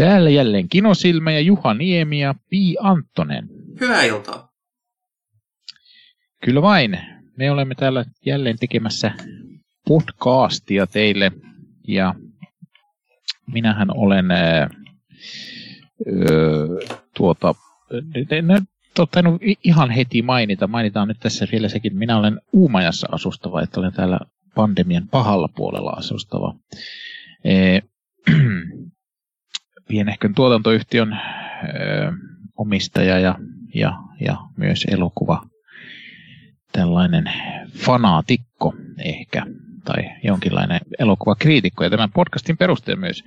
Täällä jälleen Kinosilmä ja Juha Niemi ja Pi Anttonen. Hyvää iltaa. Kyllä vain. Me olemme täällä jälleen tekemässä podcastia teille. Ja minähän olen ää, öö, tuota, en ottanut ihan heti mainita. Mainitaan nyt tässä vielä sekin, minä olen Uumajassa asustava, että olen täällä pandemian pahalla puolella asustava. E, pienehkön tuotantoyhtiön ö, omistaja ja, ja, ja myös elokuva tällainen fanaatikko ehkä, tai jonkinlainen elokuvakriitikko, ja tämän podcastin perusteella myös.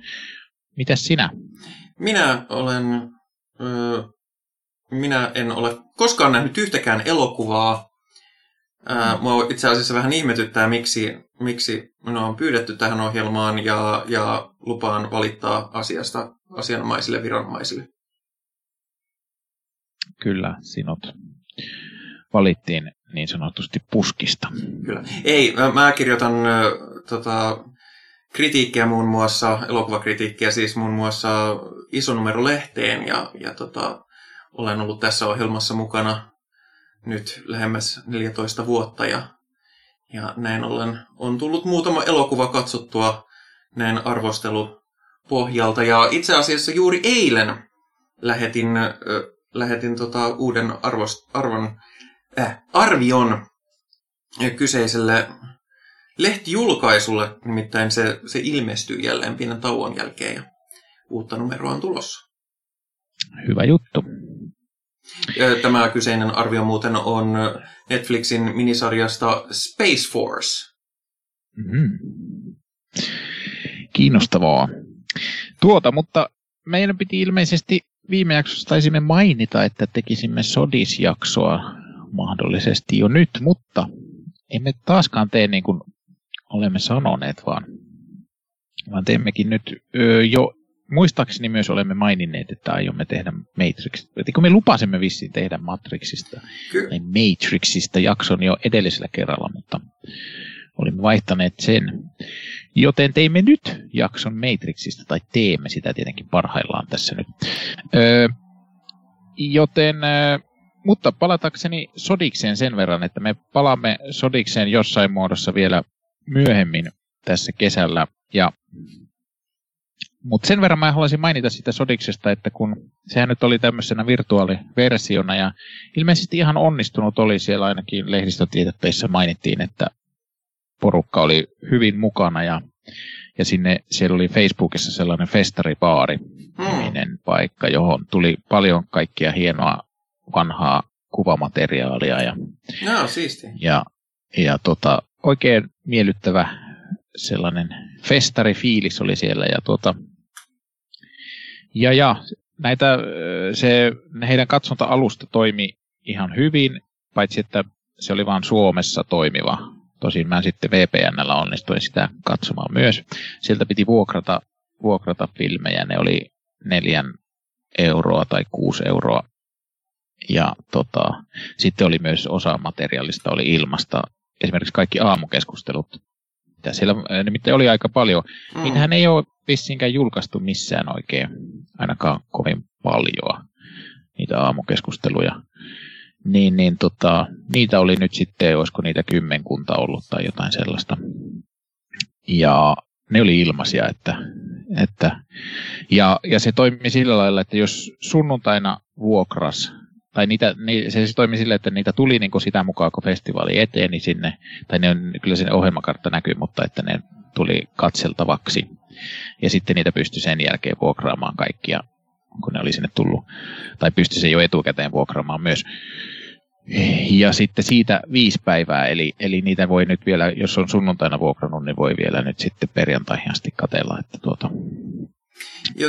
Mitäs sinä? Minä olen, ö, minä en ole koskaan nähnyt yhtäkään elokuvaa. Ää, mua itse asiassa vähän ihmetyttää, miksi, miksi minua on pyydetty tähän ohjelmaan ja, ja lupaan valittaa asiasta asianomaisille viranomaisille. Kyllä, sinut valittiin niin sanotusti puskista. Kyllä. Ei, mä, mä kirjoitan äh, tota, kritiikkiä muun muassa, elokuvakritiikkiä siis muun muassa isonumero-lehteen ja, ja tota, olen ollut tässä ohjelmassa mukana nyt lähemmäs 14 vuotta ja, ja näin ollen on tullut muutama elokuva katsottua näin arvostelu pohjalta. Ja itse asiassa juuri eilen lähetin, äh, lähetin tota uuden arvost, arvon, äh, arvion kyseiselle lehtijulkaisulle, nimittäin se, se ilmestyy jälleen pienen tauon jälkeen ja uutta numeroa on tulossa. Hyvä juttu. Tämä kyseinen arvio muuten on Netflixin minisarjasta Space Force. Mm-hmm. Kiinnostavaa. Tuota, mutta meidän piti ilmeisesti viime jaksossa taisimme mainita, että tekisimme Sodis-jaksoa mahdollisesti jo nyt, mutta emme taaskaan tee niin kuin olemme sanoneet, vaan, vaan teemmekin nyt jo, muistaakseni myös olemme maininneet, että aiomme tehdä Matrixista. Kun me lupasimme vissiin tehdä Matrixista, Ky- tai Matrixista jakson jo edellisellä kerralla, mutta olimme vaihtaneet sen. Joten teimme nyt jakson Matrixista, tai teemme sitä tietenkin parhaillaan tässä nyt. Öö, joten, öö, mutta palatakseni Sodikseen sen verran, että me palaamme Sodikseen jossain muodossa vielä myöhemmin tässä kesällä. Ja, mutta sen verran mä haluaisin mainita sitä Sodiksesta, että kun sehän nyt oli tämmöisenä virtuaaliversiona ja ilmeisesti ihan onnistunut oli siellä ainakin lehdistötiedotteissa mainittiin, että porukka oli hyvin mukana ja, ja sinne, siellä oli Facebookissa sellainen festaribaari niminen hmm. paikka, johon tuli paljon kaikkia hienoa vanhaa kuvamateriaalia. Ja, no, siisti. Ja, ja tota, oikein miellyttävä sellainen festarifiilis oli siellä. Ja, tota, ja, ja näitä, se, heidän katsonta-alusta toimi ihan hyvin, paitsi että se oli vain Suomessa toimiva Tosin mä sitten VPNllä onnistuin sitä katsomaan myös. Sieltä piti vuokrata, vuokrata filmejä. Ne oli neljän euroa tai kuusi euroa. Ja tota, sitten oli myös osa materiaalista oli ilmasta. Esimerkiksi kaikki aamukeskustelut. Mitä siellä nimittäin oli aika paljon. Mm. Niitähän ei ole vissiinkään julkaistu missään oikein, ainakaan kovin paljon, niitä aamukeskusteluja niin, niin tota, niitä oli nyt sitten, olisiko niitä kymmenkunta ollut tai jotain sellaista. Ja ne oli ilmaisia, että, että ja, ja se toimi sillä lailla, että jos sunnuntaina vuokras, tai niitä, ni, se siis toimi sillä, että niitä tuli niin sitä mukaan, kun festivaali eteni niin sinne, tai ne on, kyllä sinne ohjelmakartta näkyy, mutta että ne tuli katseltavaksi. Ja sitten niitä pystyi sen jälkeen vuokraamaan kaikkia, kun ne oli sinne tullut, tai pystyi se jo etukäteen vuokraamaan myös. Ja sitten siitä viisi päivää, eli, eli niitä voi nyt vielä, jos on sunnuntaina vuokrannut, niin voi vielä nyt sitten perjantaihin asti katella, että tuota,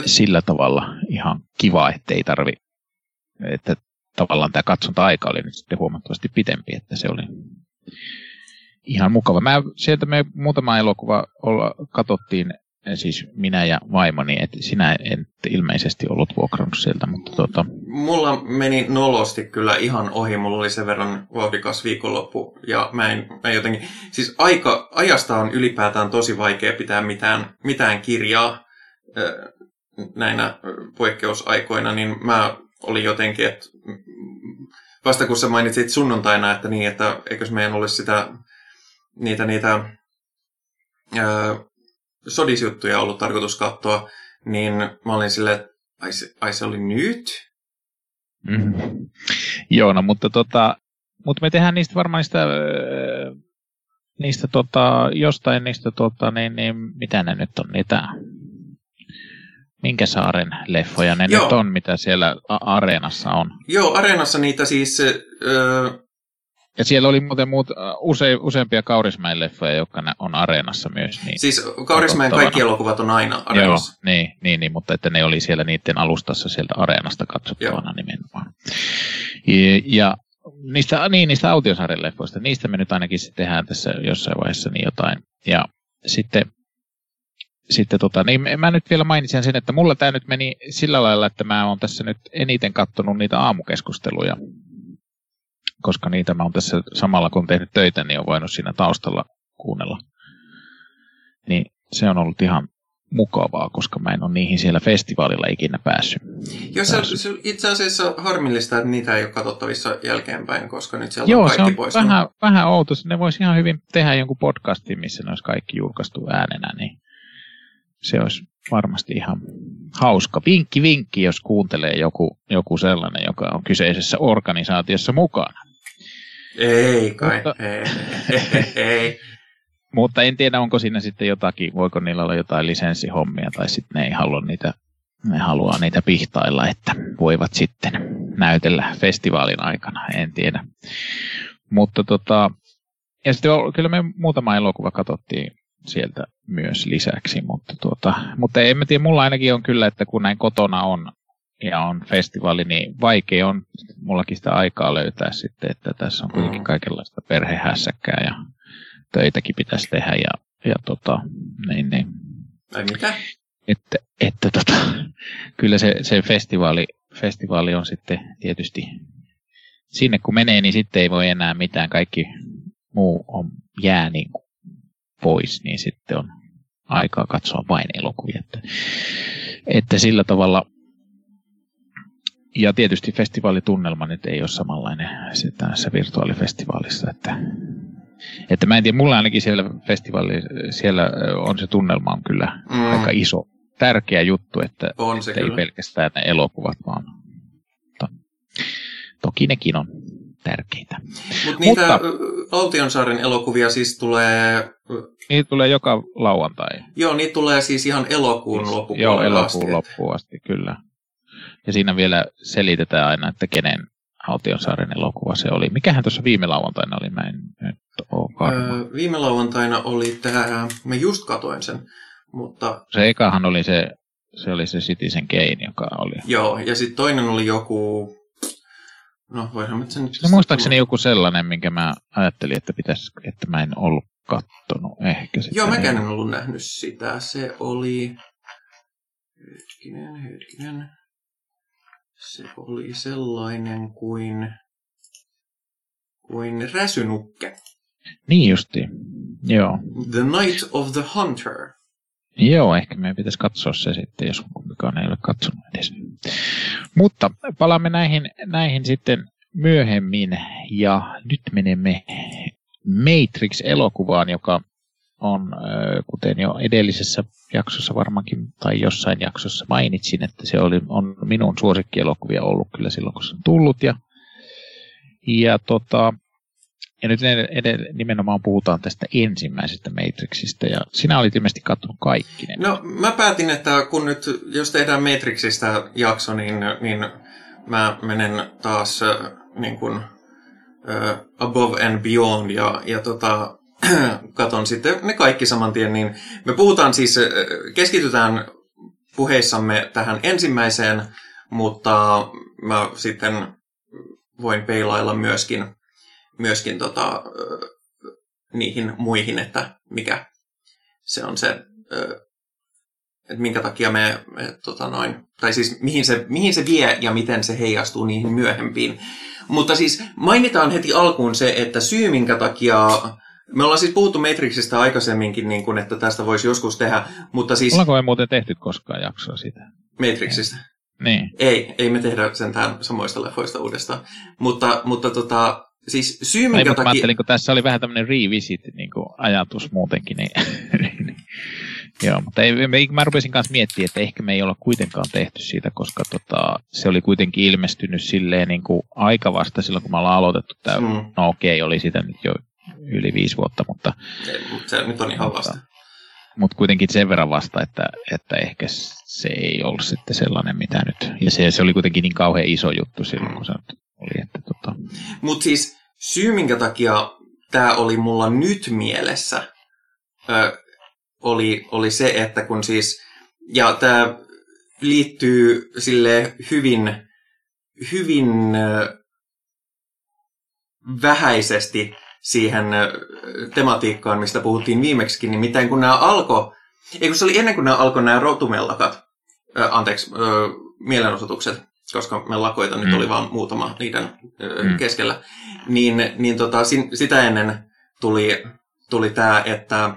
sillä tavalla ihan kiva, ettei tarvi, että tavallaan tämä katsonta-aika oli nyt sitten huomattavasti pitempi, että se oli ihan mukava. Mä, sieltä me muutama elokuva olla, katsottiin siis minä ja vaimoni, että sinä en ilmeisesti ollut vuokrannut sieltä, mutta tota... Mulla meni nolosti kyllä ihan ohi, mulla oli sen verran vauhdikas viikonloppu, ja mä en, mä jotenkin, siis aika, ajasta on ylipäätään tosi vaikea pitää mitään, mitään kirjaa. näinä poikkeusaikoina, niin mä olin jotenkin, että vasta kun sä mainitsit sunnuntaina, että niin, että eikös meidän olisi sitä, niitä, niitä ää, sodisjuttuja ollut tarkoitus katsoa, niin mä olin silleen, että ai se, ai se oli nyt? Mm. Joo, no mutta, tota, mutta me tehdään niistä varmaan niistä, niistä tota, jostain niistä, tota, niin, niin, mitä ne nyt on, niitä minkä saaren leffoja ne Joo. nyt on, mitä siellä areenassa on? Joo, areenassa niitä siis... Öö... Ja siellä oli muuten muut, use, useampia Kaurismäen leffoja, jotka on areenassa myös. Niin siis Kaurismäen kaikki elokuvat on aina areenassa. Joo, niin, niin, niin, mutta että ne oli siellä niiden alustassa sieltä areenasta katsottavana Joo. nimenomaan. Ja, ja niistä, niin, niistä Autiosarjan leffoista, niistä me nyt ainakin tehdään tässä jossain vaiheessa niin jotain. Ja sitten sitten tota, niin mä nyt vielä mainitsin sen, että mulla tämä nyt meni sillä lailla, että mä oon tässä nyt eniten kattonut niitä aamukeskusteluja, koska niitä mä oon tässä samalla kun tehnyt töitä, niin on voinut siinä taustalla kuunnella. Niin se on ollut ihan mukavaa, koska mä en ole niihin siellä festivaalilla ikinä päässyt. Joo, se, se itse asiassa harmillista, että niitä ei ole katsottavissa jälkeenpäin, koska nyt siellä Joo, on kaikki se on vähän, vähän outo. Ne voisi ihan hyvin tehdä jonkun podcastin, missä ne olisi kaikki julkaistu äänenä, niin se olisi varmasti ihan hauska. Vinkki, vinkki, jos kuuntelee joku, joku sellainen, joka on kyseisessä organisaatiossa mukana. Ei kai, mutta, ei, ei, ei. mutta en tiedä, onko siinä sitten jotakin, voiko niillä olla jotain lisenssihommia, tai sitten ne ei halua niitä, ne haluaa niitä pihtailla, että voivat sitten näytellä festivaalin aikana, en tiedä. Mutta tota, ja sitten kyllä me muutama elokuva katsottiin sieltä myös lisäksi, mutta, tuota, mutta en mä tiedä, mulla ainakin on kyllä, että kun näin kotona on ja on festivaali, niin vaikea on mullakin sitä aikaa löytää sitten, että tässä on kuitenkin mm. kaikenlaista perhehässäkkää ja töitäkin pitäisi tehdä ja, ja tota, niin, niin. Ai mitä? Että, että tota, kyllä se, se festivaali, festivaali on sitten tietysti sinne kun menee, niin sitten ei voi enää mitään. Kaikki muu on, jää niin kuin pois, niin sitten on aikaa katsoa vain elokuvia. Että, että sillä tavalla, ja tietysti festivaalitunnelma nyt ei ole samanlainen se tässä virtuaalifestivaalissa, että, että mä en tiedä, mulla ainakin siellä festivaali, siellä on se tunnelma on kyllä mm. aika iso, tärkeä juttu, että, on se että kyllä. ei pelkästään ne elokuvat, vaan to, toki nekin on tärkeitä. Mut niitä Mutta Altionsaaren elokuvia siis tulee... Niitä tulee joka lauantai. Joo, niitä tulee siis ihan elokuun siis, loppuun Joo, elokuun asti. loppuun asti, kyllä. Ja siinä vielä selitetään aina, että kenen Altionsaaren elokuva se oli. Mikähän tuossa viime lauantaina oli? Mä en nyt ole öö, Viime lauantaina oli tämä, mä just katoin sen, mutta... Se ekahan oli se, se oli se Citizen Kane, joka oli. Joo, ja sitten toinen oli joku No voihan mä sen... No, muistaakseni joku sellainen, minkä mä ajattelin, että, pitäisi, että mä en ollut kattonut ehkä sitä. Joo, mäkään en ollut nähnyt sitä. Se oli... Hetkinen, hetkinen. Se oli sellainen kuin... kuin räsynukke. Niin justi, joo. The Night of the Hunter. Joo, ehkä meidän pitäisi katsoa se sitten, jos kumpikaan ei ole katsonut edes. Mutta palaamme näihin, näihin sitten myöhemmin ja nyt menemme Matrix-elokuvaan, joka on, kuten jo edellisessä jaksossa varmaankin, tai jossain jaksossa mainitsin, että se oli, on minun suosikkielokuvia ollut kyllä silloin, kun se on tullut. Ja, ja tota, ja nyt edellä, nimenomaan puhutaan tästä ensimmäisestä Matrixista, ja sinä olit ilmeisesti katsonut kaikki ne. No, mä päätin, että kun nyt, jos tehdään Matrixista jakso, niin, niin mä menen taas niin kuin, uh, above and beyond, ja, ja tota, katon sitten ne kaikki saman tien, niin me puhutaan siis, keskitytään puheissamme tähän ensimmäiseen, mutta mä sitten voin peilailla myöskin myöskin tota, niihin muihin, että mikä se on se, että minkä takia me, me tota noin, tai siis mihin se, mihin se vie ja miten se heijastuu niihin myöhempiin. Mutta siis mainitaan heti alkuun se, että syy minkä takia me ollaan siis puhuttu Matrixista aikaisemminkin, niin kuin, että tästä voisi joskus tehdä, mutta siis... Ollaanko me muuten tehty koskaan jaksoa siitä? Matrixista. Niin. Ei, ei me tehdä sentään samoista leffoista uudestaan. Mutta, mutta tota, siis syy minkä Ei, mutta mä takia... ajattelin, kun tässä oli vähän tämmöinen revisit niin kuin ajatus muutenkin, niin, Joo, mutta ei, ei, mä rupesin kanssa miettimään, että ehkä me ei olla kuitenkaan tehty siitä, koska tota, se oli kuitenkin ilmestynyt silleen niin kuin aika vasta silloin, kun me ollaan aloitettu tämä. Mm. No okei, okay, oli sitä nyt jo yli viisi vuotta, mutta... Ei, se nyt on ihan vasta. Mutta, mutta kuitenkin sen verran vasta, että, että ehkä se ei ollut sitten sellainen, mitä nyt... Ja se, se oli kuitenkin niin kauhean iso juttu silloin, kun se oli. Että, tota... Mutta siis syy, minkä takia tämä oli mulla nyt mielessä, ö, oli, oli se, että kun siis, ja tämä liittyy sille hyvin, hyvin vähäisesti siihen tematiikkaan, mistä puhuttiin viimeksi, niin mitään kun nämä alkoi, ei kun se oli ennen kuin nämä alkoi nämä rotumellakat, äh, anteeksi, äh, mielenosoitukset, koska me lakoita mm. nyt oli vain muutama niiden äh, mm. keskellä, niin, niin tota, sin, sitä ennen tuli, tuli tämä, että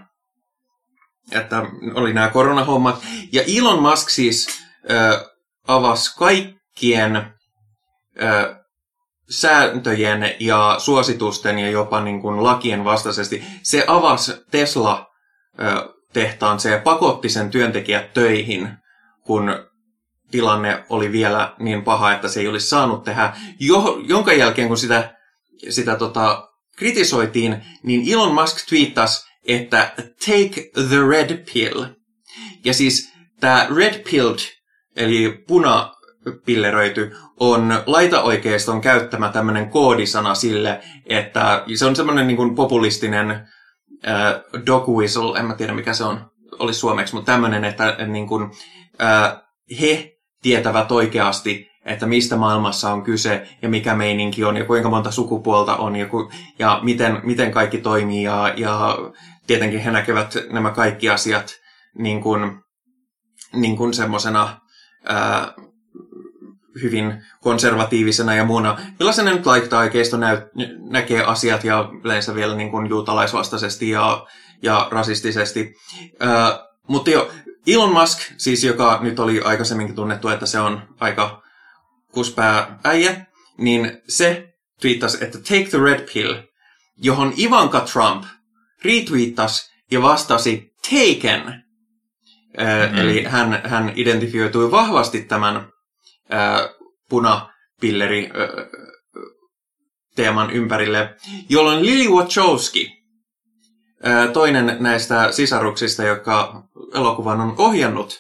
että oli nämä koronahommat. Ja Elon Musk siis äh, avasi kaikkien äh, sääntöjen ja suositusten ja jopa niin kuin lakien vastaisesti. Se avasi Tesla-tehtaan, se pakotti sen työntekijät töihin, kun tilanne oli vielä niin paha, että se ei olisi saanut tehdä. Jo, jonka jälkeen, kun sitä, sitä tota, kritisoitiin, niin Elon Musk twiittasi, että take the red pill. Ja siis tämä red pilled, eli punapilleröity, on laitaoikeiston käyttämä tämmöinen koodisana sille, että se on semmoinen niin kuin populistinen äh, dog whistle, en mä tiedä mikä se on, olisi suomeksi, mutta tämmöinen, että niin kuin, äh, he tietävät oikeasti, että mistä maailmassa on kyse ja mikä meininki on ja kuinka monta sukupuolta on ja, ku, ja miten, miten kaikki toimii ja, ja tietenkin he näkevät nämä kaikki asiat niin kuin, niin kuin semmoisena ää, hyvin konservatiivisena ja muuna. Millaisena nyt laita-aikeisto näkee asiat ja yleensä vielä niin kuin juutalaisvastaisesti ja, ja rasistisesti. Ää, mutta jo, Elon Musk, siis joka nyt oli aikaisemminkin tunnettu, että se on aika kuspää äijä, niin se twiittasi, että take the red pill, johon Ivanka Trump retweettasi ja vastasi taken. Mm-hmm. Eli hän, hän identifioitui vahvasti tämän äh, punapilleri teeman ympärille, jolloin Lily Wachowski, toinen näistä sisaruksista, joka elokuvan on ohjannut,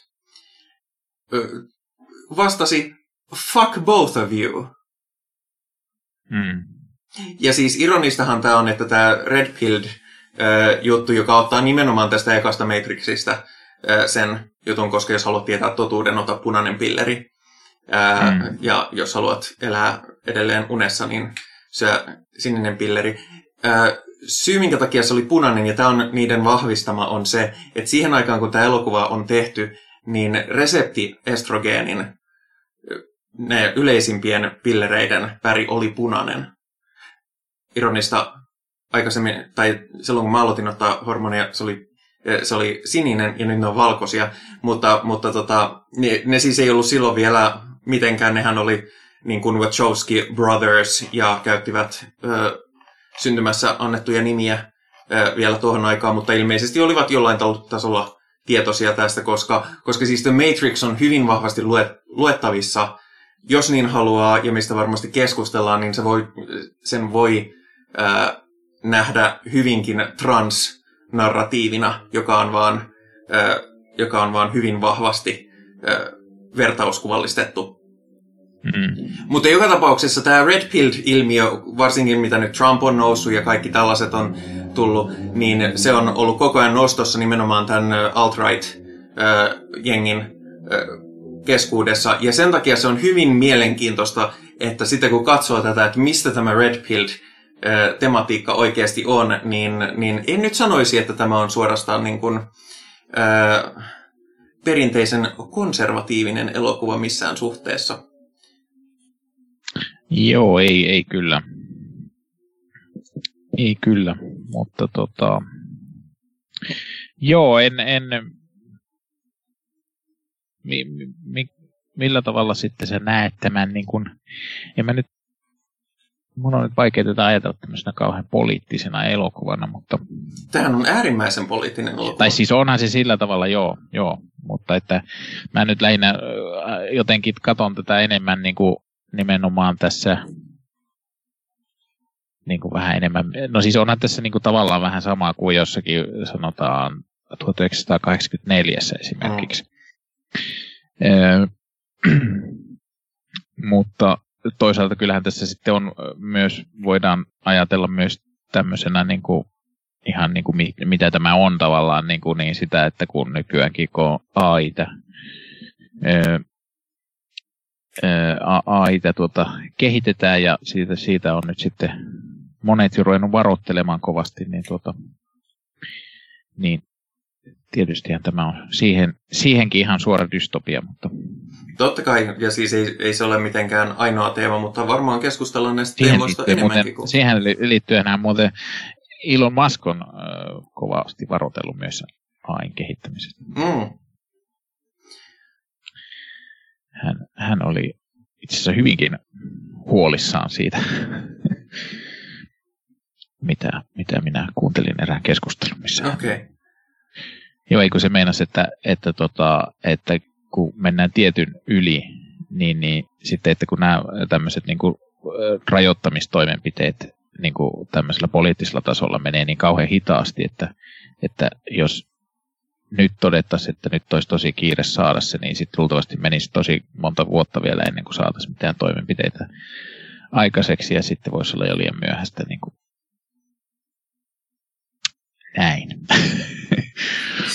vastasi fuck both of you. Mm. Ja siis ironistahan tämä on, että tämä Red Pilled juttu, joka ottaa nimenomaan tästä ekasta Matrixista sen jutun, koska jos haluat tietää totuuden, ota punainen pilleri. Mm. Ja jos haluat elää edelleen unessa, niin se sininen pilleri. Syy, minkä takia se oli punainen, ja tämä on niiden vahvistama, on se, että siihen aikaan, kun tämä elokuva on tehty, niin resepti estrogeenin, ne yleisimpien pillereiden väri oli punainen. Ironista aikaisemmin, tai silloin kun mä aloitin ottaa hormonia, se oli, se oli sininen ja nyt ne on valkoisia, mutta, mutta tota, ne, ne siis ei ollut silloin vielä mitenkään, nehän oli niin kuin Wachowski Brothers ja käyttivät ö, syntymässä annettuja nimiä ö, vielä tuohon aikaan, mutta ilmeisesti olivat jollain tasolla tietoisia tästä, koska, koska siis The Matrix on hyvin vahvasti luet, luettavissa, jos niin haluaa, ja mistä varmasti keskustellaan, niin se voi, sen voi ö, nähdä hyvinkin transnarratiivina, joka on vaan, ö, joka on vaan hyvin vahvasti ö, vertauskuvallistettu. Mm. Mutta joka tapauksessa tämä Red Pill-ilmiö, varsinkin mitä nyt Trump on noussut ja kaikki tällaiset on tullut, niin se on ollut koko ajan nostossa nimenomaan tämän alt-right-jengin keskuudessa. Ja sen takia se on hyvin mielenkiintoista, että sitten kun katsoo tätä, että mistä tämä Red Pill tematiikka oikeasti on, niin, niin en nyt sanoisi, että tämä on suorastaan niin kuin, ää, perinteisen konservatiivinen elokuva missään suhteessa. Joo, ei, ei kyllä. Ei kyllä, mutta tota... Joo, en, en mi, mi, millä tavalla sitten sä näet tämän, niin kuin, en mä nyt, mun on nyt vaikea tätä ajatella tämmöisenä kauhean poliittisena elokuvana, mutta... Tähän on äärimmäisen poliittinen elokuva. Tai siis onhan se sillä tavalla, joo, joo, mutta että mä nyt lähinnä jotenkin katon tätä enemmän niin kuin nimenomaan tässä niin kuin vähän enemmän, no siis onhan tässä niin kuin tavallaan vähän samaa kuin jossakin sanotaan 1984 esimerkiksi. Mm. mutta toisaalta kyllähän tässä sitten on myös, voidaan ajatella myös tämmöisenä niin kuin, ihan niin kuin mitä tämä on tavallaan niin, kuin niin sitä, että kun nykyäänkin kun AIta, AIta tuota, kehitetään ja siitä, siitä on nyt sitten monet jo ruvennut varoittelemaan kovasti, niin, tuota, niin tietystihän tämä on siihen, siihenkin ihan suora dystopia. Mutta... Totta kai, ja siis ei, ei se ole mitenkään ainoa teema, mutta varmaan keskustellaan näistä siihen teemoista enemmänkin. Muuten, kuin... Siihen liittyen enää muuten Elon Musk on äh, kovasti varoitellut myös AIn kehittämisestä. Mm. Hän, hän oli itse asiassa hyvinkin huolissaan siitä, mitä, mitä minä kuuntelin erään keskustelun, missä okay. Joo, eikö se meinasi, että, että, tota, että kun mennään tietyn yli, niin, niin sitten, että kun nämä tämmöiset niin kuin, rajoittamistoimenpiteet niin kuin tämmöisellä poliittisella tasolla menee niin kauhean hitaasti, että, että jos nyt todettaisiin, että nyt olisi tosi kiire saada se, niin sitten luultavasti menisi tosi monta vuotta vielä ennen kuin saataisiin mitään toimenpiteitä aikaiseksi, ja sitten voisi olla jo liian myöhäistä niin kuin näin.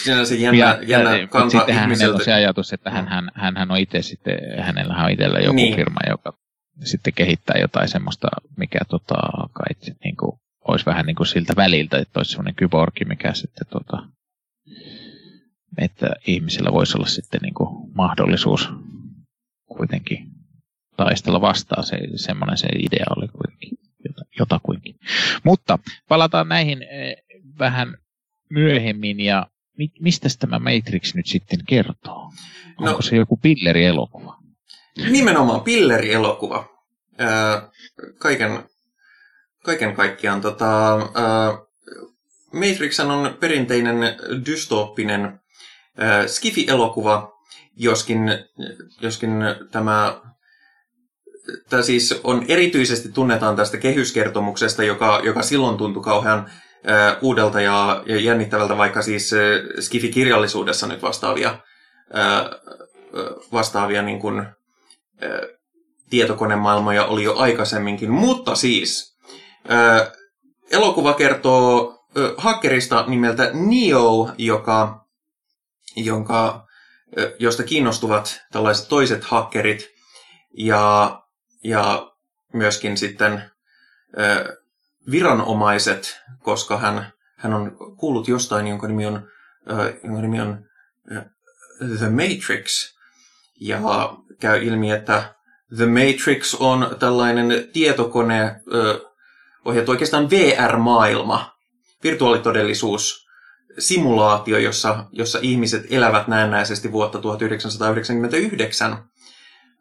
Siinä on se jännä, ja, jännä ja, kanta sitten hänellä on se ajatus, että hän, hän, hän, hän on itse sitten, hänellä on itsellä joku niin. firma, joka sitten kehittää jotain semmoista, mikä tota, kai, niin kuin, olisi vähän niin kuin siltä väliltä, että olisi semmoinen kyborgi, mikä sitten tota, että ihmisillä voisi olla sitten niin kuin mahdollisuus kuitenkin taistella vastaan. Se, semmoinen se idea oli kuitenkin jotakuinkin. Mutta palataan näihin eh, vähän myöhemmin ja mi- mistä tämä Matrix nyt sitten kertoo? No, Onko se joku pillerielokuva? Nimenomaan pillerielokuva. Öö, kaiken, kaiken kaikkiaan tota, öö, Matrix on perinteinen dystooppinen skifi-elokuva, joskin, joskin tämä Tämä siis on erityisesti tunnetaan tästä kehyskertomuksesta, joka, joka silloin tuntui kauhean uudelta ja, ja jännittävältä, vaikka siis Skifi-kirjallisuudessa nyt vastaavia, vastaavia niin kuin, tietokonemaailmoja oli jo aikaisemminkin. Mutta siis elokuva kertoo hakkerista nimeltä Neo, joka, jonka, josta kiinnostuvat tällaiset toiset hakkerit ja, ja myöskin sitten viranomaiset, koska hän, hän on kuullut jostain, jonka nimi on, jonka nimi on The Matrix. Ja käy ilmi, että The Matrix on tällainen tietokone, ohjattu oikeastaan VR-maailma, virtuaalitodellisuus, simulaatio, jossa, jossa ihmiset elävät näennäisesti vuotta 1999.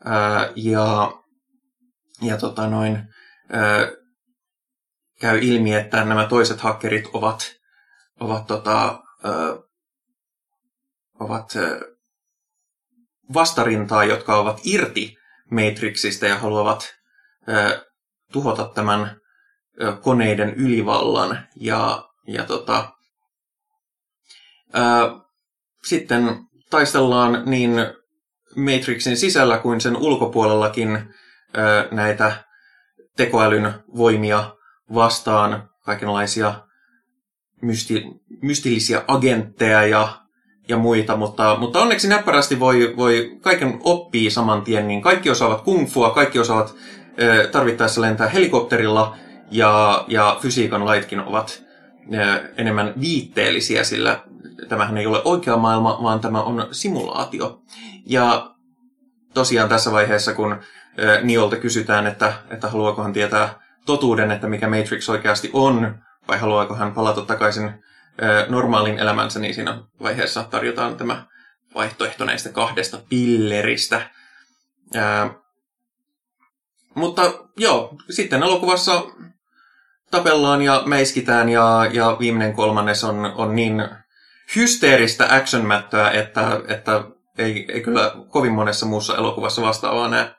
Äh, ja ja tota noin, äh, käy ilmi, että nämä toiset hakkerit ovat, ovat, tota, ö, ovat ö, vastarintaa, jotka ovat irti Matrixista ja haluavat ö, tuhota tämän ö, koneiden ylivallan. Ja, ja tota, sitten taistellaan niin Matrixin sisällä kuin sen ulkopuolellakin näitä tekoälyn voimia vastaan kaikenlaisia mysti, mystillisiä agentteja ja, ja muita, mutta, mutta onneksi näppärästi voi, voi kaiken oppii saman tien, niin kaikki osaavat kungfua, kaikki osaavat ö, tarvittaessa lentää helikopterilla ja, ja fysiikan laitkin ovat enemmän viitteellisiä, sillä tämähän ei ole oikea maailma, vaan tämä on simulaatio. Ja tosiaan tässä vaiheessa, kun Niolta kysytään, että, että haluaako hän tietää totuuden, että mikä Matrix oikeasti on, vai haluaako hän palata takaisin normaalin elämänsä, niin siinä vaiheessa tarjotaan tämä vaihtoehto näistä kahdesta pilleristä. Ää, mutta joo, sitten elokuvassa tapellaan ja meiskitään ja, ja viimeinen kolmannes on, on niin hysteeristä action että, että ei, ei kyllä kovin monessa muussa elokuvassa vastaavaa näe.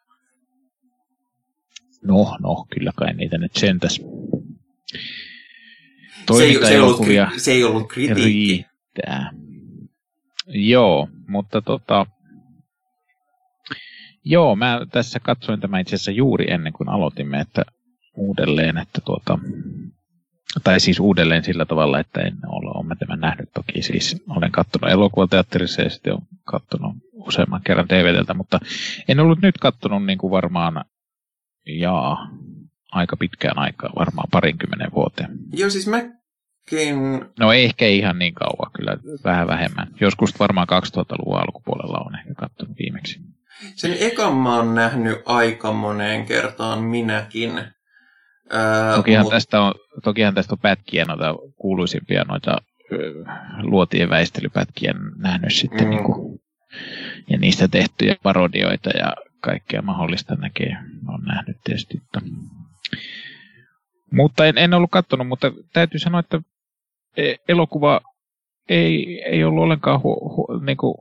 No, no, kyllä kai niitä nyt sentäs. Se ei, se, ei ollut, se ei ollut kritiikki. Riittää. Joo, mutta tota... Joo, mä tässä katsoin tämä itse asiassa juuri ennen kuin aloitimme, että uudelleen, että tuota, tai siis uudelleen sillä tavalla, että en ole, ole tämän nähnyt toki. Siis olen katsonut elokuvateatterissa ja sitten olen katsonut useamman kerran DVDltä, mutta en ollut nyt katsonut niin kuin varmaan jaa, aika pitkään aikaa, varmaan parinkymmenen vuoteen. Joo, siis mäkin... No ehkä ihan niin kauan, kyllä vähän vähemmän. Joskus varmaan 2000-luvun alkupuolella on ehkä katsonut viimeksi. Sen ekan mä oon nähnyt aika moneen kertaan minäkin. Tokihan, mut... tästä on, tokihan tästä on pätkiä, noita kuuluisimpia noita luotien väistelypätkiä nähnyt sitten mm. niin kuin, ja niistä tehtyjä parodioita ja kaikkea mahdollista näkee. on nähnyt tietysti. Että... Mutta en, en ollut katsonut, mutta täytyy sanoa, että e, elokuva ei, ei ollut ollenkaan hu, hu, niin kuin,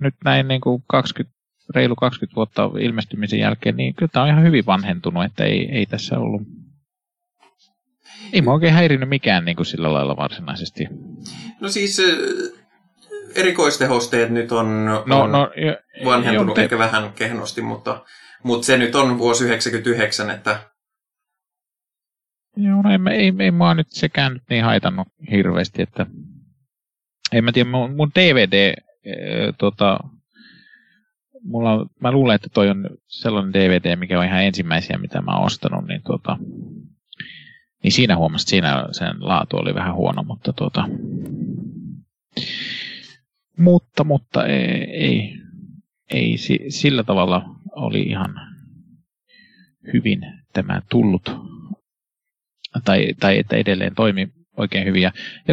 nyt näin niin kuin 20, reilu 20 vuotta ilmestymisen jälkeen, niin kyllä tämä on ihan hyvin vanhentunut, että ei, ei tässä ollut ei mä oikein häirinyt mikään niin kuin sillä lailla varsinaisesti. No siis erikoistehosteet nyt on, no, on no, jo, vanhentunut jo, te... ehkä vähän kehnosti, mutta, mutta se nyt on vuosi 99, että... Joo, no ei, ei, ei mua nyt sekään nyt niin haitannut hirveästi, että en mä tiedä, mun, mun DVD, e, tota, mulla, mä luulen, että toi on sellainen DVD, mikä on ihan ensimmäisiä, mitä mä oon ostanut, niin tota, niin siinä huomasin, että siinä sen laatu oli vähän huono, mutta tuota, mutta, mutta ei, ei, ei sillä tavalla oli ihan hyvin tämä tullut, tai, tai että edelleen toimi oikein hyvin. Ja,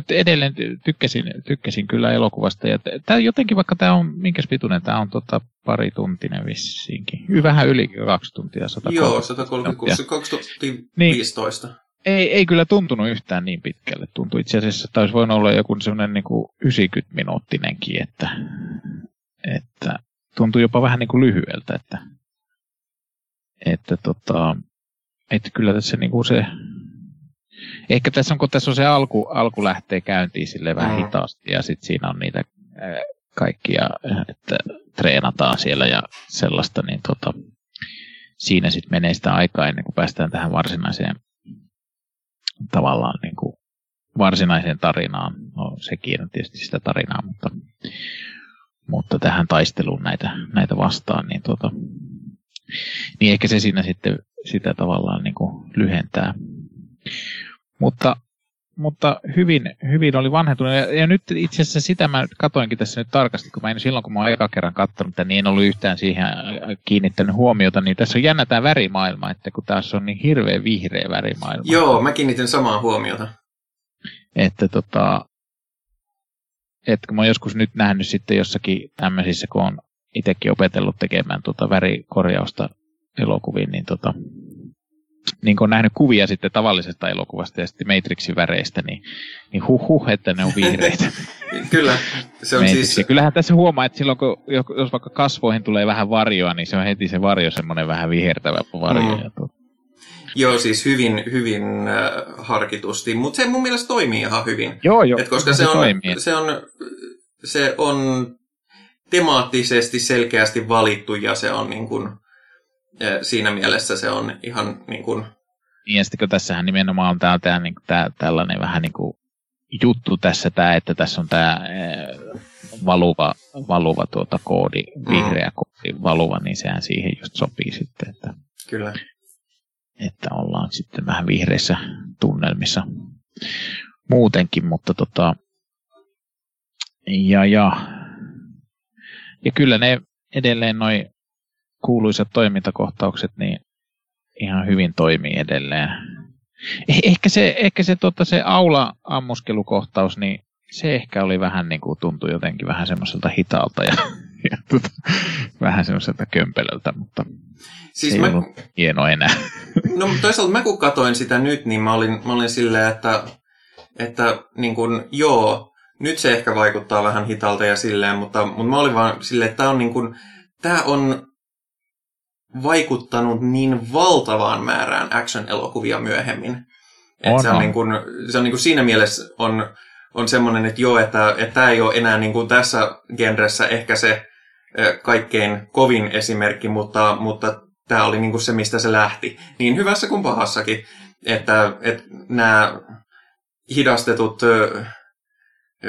edelleen tykkäsin, tykkäsin kyllä elokuvasta. Ja tämä jotenkin, vaikka tämä on, minkä pituinen tämä on, tota, pari tuntinen vissiinkin. Vähän yli kaksi tuntia. 130 Joo, 136, 2015. Niin, ei, ei kyllä tuntunut yhtään niin pitkälle. Tuntui itse asiassa, että olisi voinut olla joku semmoinen niin kuin 90-minuuttinenkin, että, että tuntui jopa vähän niin kuin lyhyeltä, että, että, tota, että kyllä tässä niin kuin se, ehkä tässä on, kun tässä on se alku, alku lähtee käyntiin sille vähän mm. hitaasti ja sitten siinä on niitä kaikkia, että treenataan siellä ja sellaista, niin tota, siinä sitten menee sitä aikaa ennen kuin päästään tähän varsinaiseen tavallaan niin kuin varsinaiseen tarinaan. No sekin on tietysti sitä tarinaa, mutta, mutta tähän taisteluun näitä, näitä vastaan, niin, tuota, niin ehkä se siinä sitten sitä tavallaan niin kuin lyhentää. Mutta, mutta hyvin, hyvin oli vanhentunut. Ja, ja nyt itse asiassa sitä mä katoinkin tässä nyt tarkasti, kun mä en silloin, kun mä oon eka kerran katsonut, niin en ollut yhtään siihen kiinnittänyt huomiota, niin tässä on jännä tämä värimaailma, että kun tässä on niin hirveän vihreä värimaailma. Joo, mä kiinnitin samaa huomiota. Että tota, että kun mä oon joskus nyt nähnyt sitten jossakin tämmöisissä, kun on itsekin opetellut tekemään tota värikorjausta elokuviin, niin tota, niin kun on nähnyt kuvia sitten tavallisesta elokuvasta ja sitten Matrixin väreistä, niin, niin huh huh, että ne on vihreitä. Kyllä, se on Matrix. siis... Ja kyllähän tässä huomaa, että silloin kun jos vaikka kasvoihin tulee vähän varjoa, niin se on heti se varjo semmoinen vähän vihertävä varjo. Mm. Joo, siis hyvin, hyvin äh, harkitusti, mutta se mun mielestä toimii ihan hyvin. Joo, joo. Et koska se, se, on, se, on, se on temaattisesti selkeästi valittu ja se on niin kuin, ja siinä mielessä se on ihan niin kuin... Niin, ja sitten kun tässähän nimenomaan on tää, tää, niin, tää, tällainen vähän niin kuin juttu tässä, tää, että tässä on tämä valuva, valuva tuota koodi, mm. vihreä koodi valuva, niin sehän siihen just sopii sitten, että, Kyllä. että ollaan sitten vähän vihreissä tunnelmissa muutenkin, mutta tota, ja, ja, ja kyllä ne edelleen noin kuuluisat toimintakohtaukset niin ihan hyvin toimii edelleen. Eh, ehkä se, ehkä se, tota, se aula-ammuskelukohtaus, niin se ehkä oli vähän niin kuin tuntui jotenkin vähän semmoiselta hitaalta ja ja tota, vähän semmoiselta kömpelöltä, mutta Siis ei mä, ollut hieno enää. no toisaalta mä kun katoin sitä nyt, niin mä olin, mä olin silleen, että, että niin kun, joo, nyt se ehkä vaikuttaa vähän hitalta ja silleen, mutta, mutta mä olin vaan silleen, että tää on, niin kun, tää on vaikuttanut niin valtavaan määrään action-elokuvia myöhemmin. Että se on, niin kun, se on niin kun siinä mielessä on, on semmoinen, että joo, että, että tämä ei ole enää niin kuin tässä genressä ehkä se kaikkein kovin esimerkki, mutta, mutta tämä oli niin kuin se, mistä se lähti. Niin hyvässä kuin pahassakin, että, että nämä hidastetut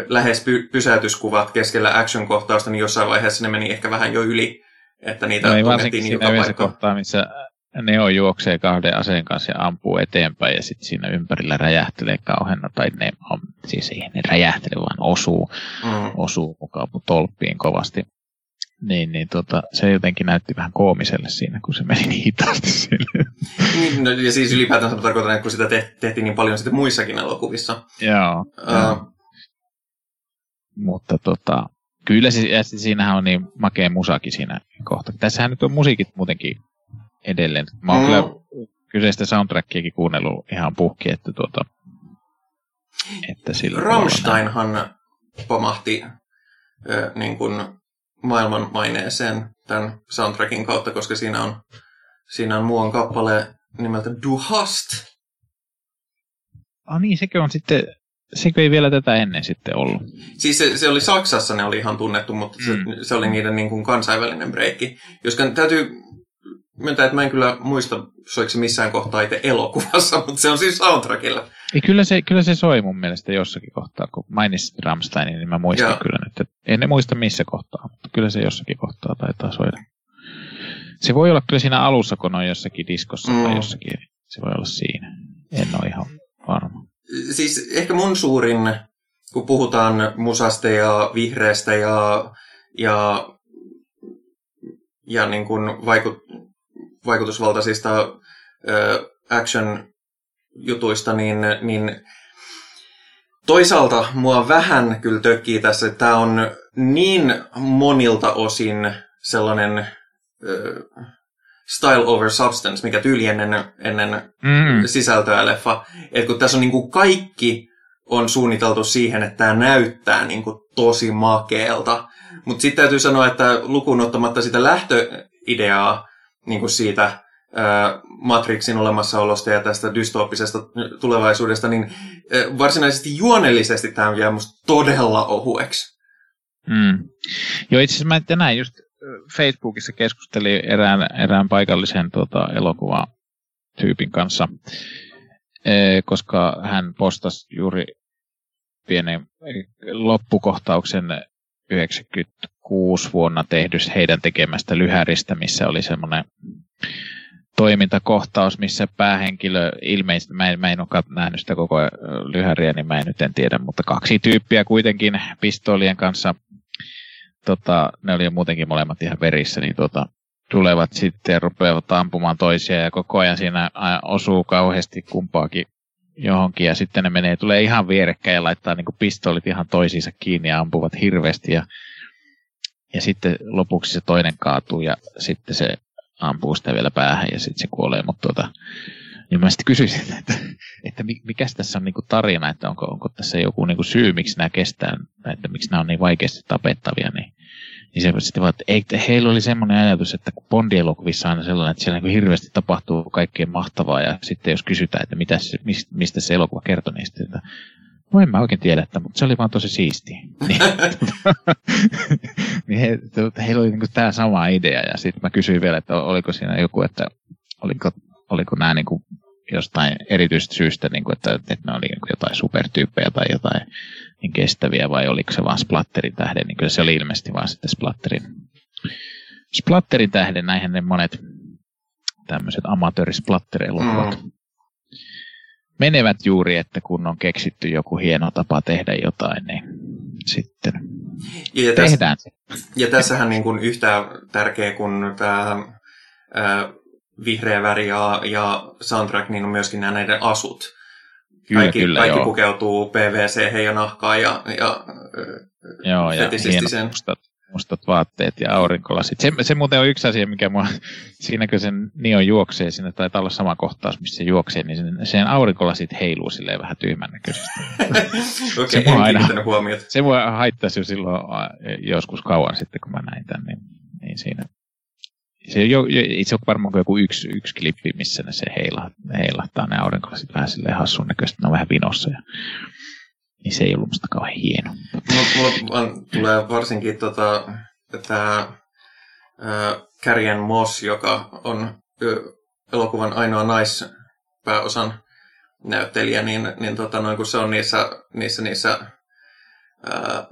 lähes py- pysäytyskuvat keskellä action-kohtausta, niin jossain vaiheessa ne meni ehkä vähän jo yli, että niitä No ei varsinkin joka siinä yhdessä kohtaa, missä Neo juoksee kahden aseen kanssa ja ampuu eteenpäin ja sitten siinä ympärillä räjähtelee kauheana, tai ne on, siis ei ne räjähtele, vaan osuu, Mm. osuu mukaan tolppiin kovasti. Niin, niin tota, se jotenkin näytti vähän koomiselle siinä, kun se meni niin hitaasti sille. Niin, no, ja siis ylipäätään mä tarkoitan, että kun sitä te- tehtiin niin paljon sitten muissakin elokuvissa. Joo. Uh, Mutta tota, kyllä se, ja siinähän on niin makea musakin siinä kohta. Tässähän nyt on musiikit muutenkin edelleen. Mä oon Mm. kyllä kyseistä soundtrackiakin kuunnellut ihan puhki, että tuota, että sillä. Rammsteinhan pamahti ö, niin kuin maailman maineeseen tämän soundtrackin kautta, koska siinä on, siinä on muuan kappale nimeltä Du hast. Ah niin, sekö on sitten, sekö ei vielä tätä ennen sitten ollut? Siis se, se oli Saksassa, ne oli ihan tunnettu, mutta se, Mm. se oli niiden niin kuin kansainvälinen breikki. Joskaan täytyy myöntää, että mä en kyllä muista, soiko se missään kohtaa itse elokuvassa, mutta se on siis soundtrackilla. Ei, kyllä, se, kyllä se soi mun mielestä jossakin kohtaa, kun mainitsit Rammsteinin, niin mä muistan Joo. kyllä nyt. Että en muista missä kohtaa, mutta kyllä se jossakin kohtaa taitaa soida. Se voi olla kyllä siinä alussa, kun on jossakin diskossa. Mm. tai jossakin. Se voi olla siinä. En ole ihan varma. Siis ehkä mun suurin, kun puhutaan musasta ja vihreästä ja, ja, ja niin kuin vaikut, vaikutusvaltaisista ö, action-jutuista, niin, niin toisaalta mua vähän kyllä tökkii tässä, että tämä on niin monilta osin sellainen style over substance, mikä tyyli ennen, ennen Mm. sisältöä leffa. Et kun tässä on niinku kaikki on suunniteltu siihen, että tämä näyttää niinku tosi makeelta. Mutta sitten täytyy sanoa, että lukuun ottamatta sitä lähtöideaa niinku siitä ää, Matrixin olemassaolosta ja tästä dystooppisesta tulevaisuudesta, niin ää, varsinaisesti juonellisesti tämä jää musta todella ohueksi. Mm. Joo, itse asiassa mä tänään just Facebookissa keskustelin erään, erään paikallisen tota, elokuvatyypin kanssa, eh, koska hän postasi juuri pienen loppukohtauksen 96 vuonna tehdystä heidän tekemästä lyhäristä, missä oli semmoinen toimintakohtaus, missä päähenkilö ilmeisesti, mä en, mä en ole nähnyt sitä koko ö, lyhäriä, niin mä en nyt en tiedä, mutta kaksi tyyppiä kuitenkin pistoolien kanssa, tota, ne oli muutenkin molemmat ihan verissä, niin tota, tulevat sitten ja rupeavat ampumaan toisia ja koko ajan siinä osuu kauheasti kumpaakin johonkin ja sitten ne menee, tulee ihan vierekkäin ja laittaa niin pistoolit ihan toisiinsa kiinni ja ampuvat hirveästi ja, ja sitten lopuksi se toinen kaatuu ja sitten se ampuu sitä vielä päähän ja sitten se kuolee, mutta tuota, niin mä sitten kysyisin, että, että mi- mikäs tässä on niinku tarina, että onko, onko tässä joku niinku syy, miksi nämä kestää, että miksi nämä on niin vaikeasti tapettavia, niin, niin se sitten vaan, että ei, heillä oli semmoinen ajatus, että kun Bondi-elokuvissa on aina sellainen, että siellä niin hirveästi tapahtuu kaikkea mahtavaa, ja sitten jos kysytään, että mitä mistä, se elokuva kertoo, niin sitten, että no en mä oikein tiedä, että, mutta se oli vaan tosi siisti. Niin, niin he, että heillä oli niin tämä sama idea, ja sitten mä kysyin vielä, että oliko siinä joku, että oliko, oliko nämä niin kuin jostain erityisestä syystä, niin kuin, että, että ne oli niin kuin jotain supertyyppejä tai jotain niin kestäviä, vai oliko se vaan Splatterin tähden, niin kyllä se oli ilmeisesti vaan sitten Splatterin, Splatterin tähden, näinhän ne monet tämmöiset amatöörisplatter-elokuvat Mm. menevät juuri, että kun on keksitty joku hieno tapa tehdä jotain, niin sitten Ja tässä, tehdään se. Ja tässähän niin kuin yhtä tärkeä kuin tämä vihreä väri ja, ja soundtrack, niin on myöskin nämä näiden asut. Kyllä, kaikki kyllä, kaikki joo. pukeutuu PVC ja nahkaan ja, ja Joo, ja hienot mustat, mustat vaatteet ja aurinkolasit. Se, se muuten on yksi asia, mikä mua, siinä kun sen Nio juoksee, siinä taitaa olla sama kohtaus, missä se juoksee, niin sen, sen aurinkolasit heiluu silleen vähän tyhmän näköisesti. Okei, okay, aina, huomiota. Se mua haittasi jo silloin joskus kauan sitten, kun mä näin tämän, niin, niin siinä se jo, itse on varmaan joku yksi, yksi klippi, missä ne se heila, heilahtaa ne aurinkolasit vähän silleen hassun näköisesti, ne on vähän vinossa. Ja, niin se ei ollut musta kauhean hieno. Mulla, mulla tulee varsinkin tota, tämä Kärjen Moss, joka on elokuvan ainoa naispääosan näyttelijä, niin, niin tota, noin, kun se on niissä, niissä, niissä ää,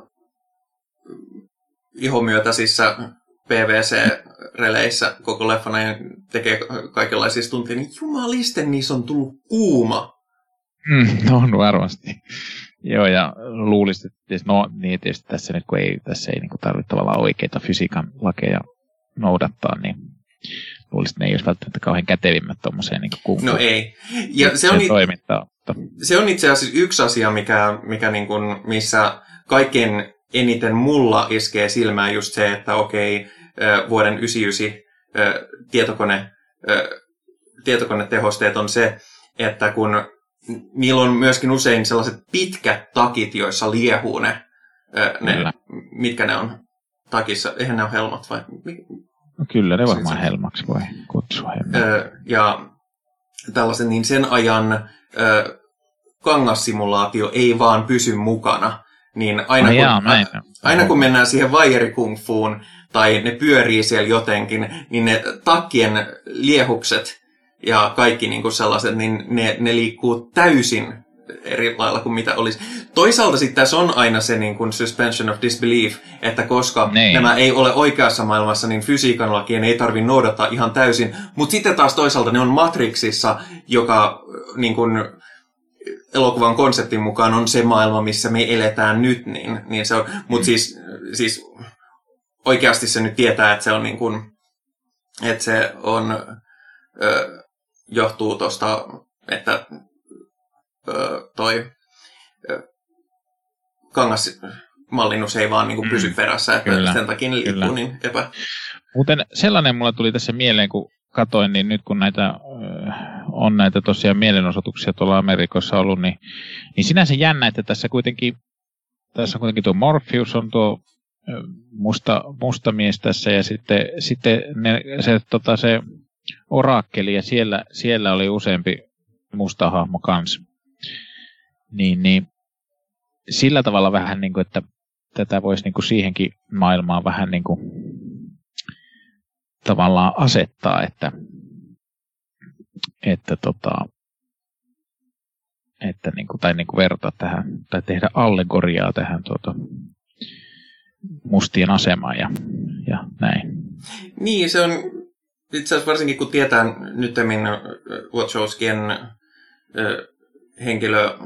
ihomyötäisissä PVC-releissä koko leffana ja tekee kaikenlaisia stuntia, niin jumalisten niissä on tullut kuuma. Mm, on varmasti. Joo, ja luulisin, että no niin tietysti tässä nyt, kun ei, tässä ei niin tarvitse tavallaan oikeita fysiikan lakeja noudattaa, niin luulisin, että ne ei olisi välttämättä kauhean kätevimmät tuommoiseen niin kuin No ei. Ja se on, toimintaa. Se on itse asiassa yksi asia, mikä, mikä niin kuin, missä kaikkein eniten mulla iskee silmään just se, että okei, vuoden 99 tietokone, tietokonetehosteet on se, että kun niillä on myöskin usein sellaiset pitkät takit, joissa liehuu ne, ne mitkä ne on takissa. Eihän ne ole helmat vai? No kyllä, ne varmaan helmaksi voi kutsua. Ja tällaisen, niin sen ajan kangassimulaatio ei vaan pysy mukana. Niin aina, kun, jaa, aina kun mennään siihen vaijerikungfuun tai ne pyörii siellä jotenkin, niin ne takkien liehukset ja kaikki niin kuin sellaiset, niin ne, ne liikkuu täysin eri lailla kuin mitä olisi. Toisaalta sitten tässä on aina se niin kuin suspension of disbelief, että koska Nein. nämä ei ole oikeassa maailmassa, niin fysiikan lakien ei tarvitse noudattaa ihan täysin. Mutta sitten taas toisaalta ne on Matrixissa, joka niin kuin, elokuvan konseptin mukaan on se maailma, missä me eletään nyt. Niin, niin se on, mutta mm. siis, siis oikeasti se nyt tietää, että se on niin kuin, että se on... Ö, johtuu tuosta, että ö, toi ö, kangasmallinnus ei vaan niin kuin pysy mm, perässä, että kyllä, sen takia liikkuu niin epä... Muuten sellainen mulle tuli tässä mieleen, kun katoin, niin nyt kun näitä on näitä tosiaan mielenosoituksia tuolla Amerikassa ollut, niin, niin sinänsä jännä, että tässä kuitenkin tässä on kuitenkin tuo Morpheus on tuo musta, musta mies tässä ja sitten, sitten ne, se, tota, se orakkeli ja siellä, siellä oli useampi musta hahmo kans. Niin, niin sillä tavalla vähän niin kuin, että tätä voisi niin kuin siihenkin maailmaan vähän niin kuin tavallaan asettaa, että, että tota, että niin kuin, tai niin kuin verrata tähän, tai tehdä allegoriaa tähän tuota, mustien asemaan ja, ja näin. Niin, se on itse asiassa varsinkin kun tietää nyttemmin Wachowskien henkilö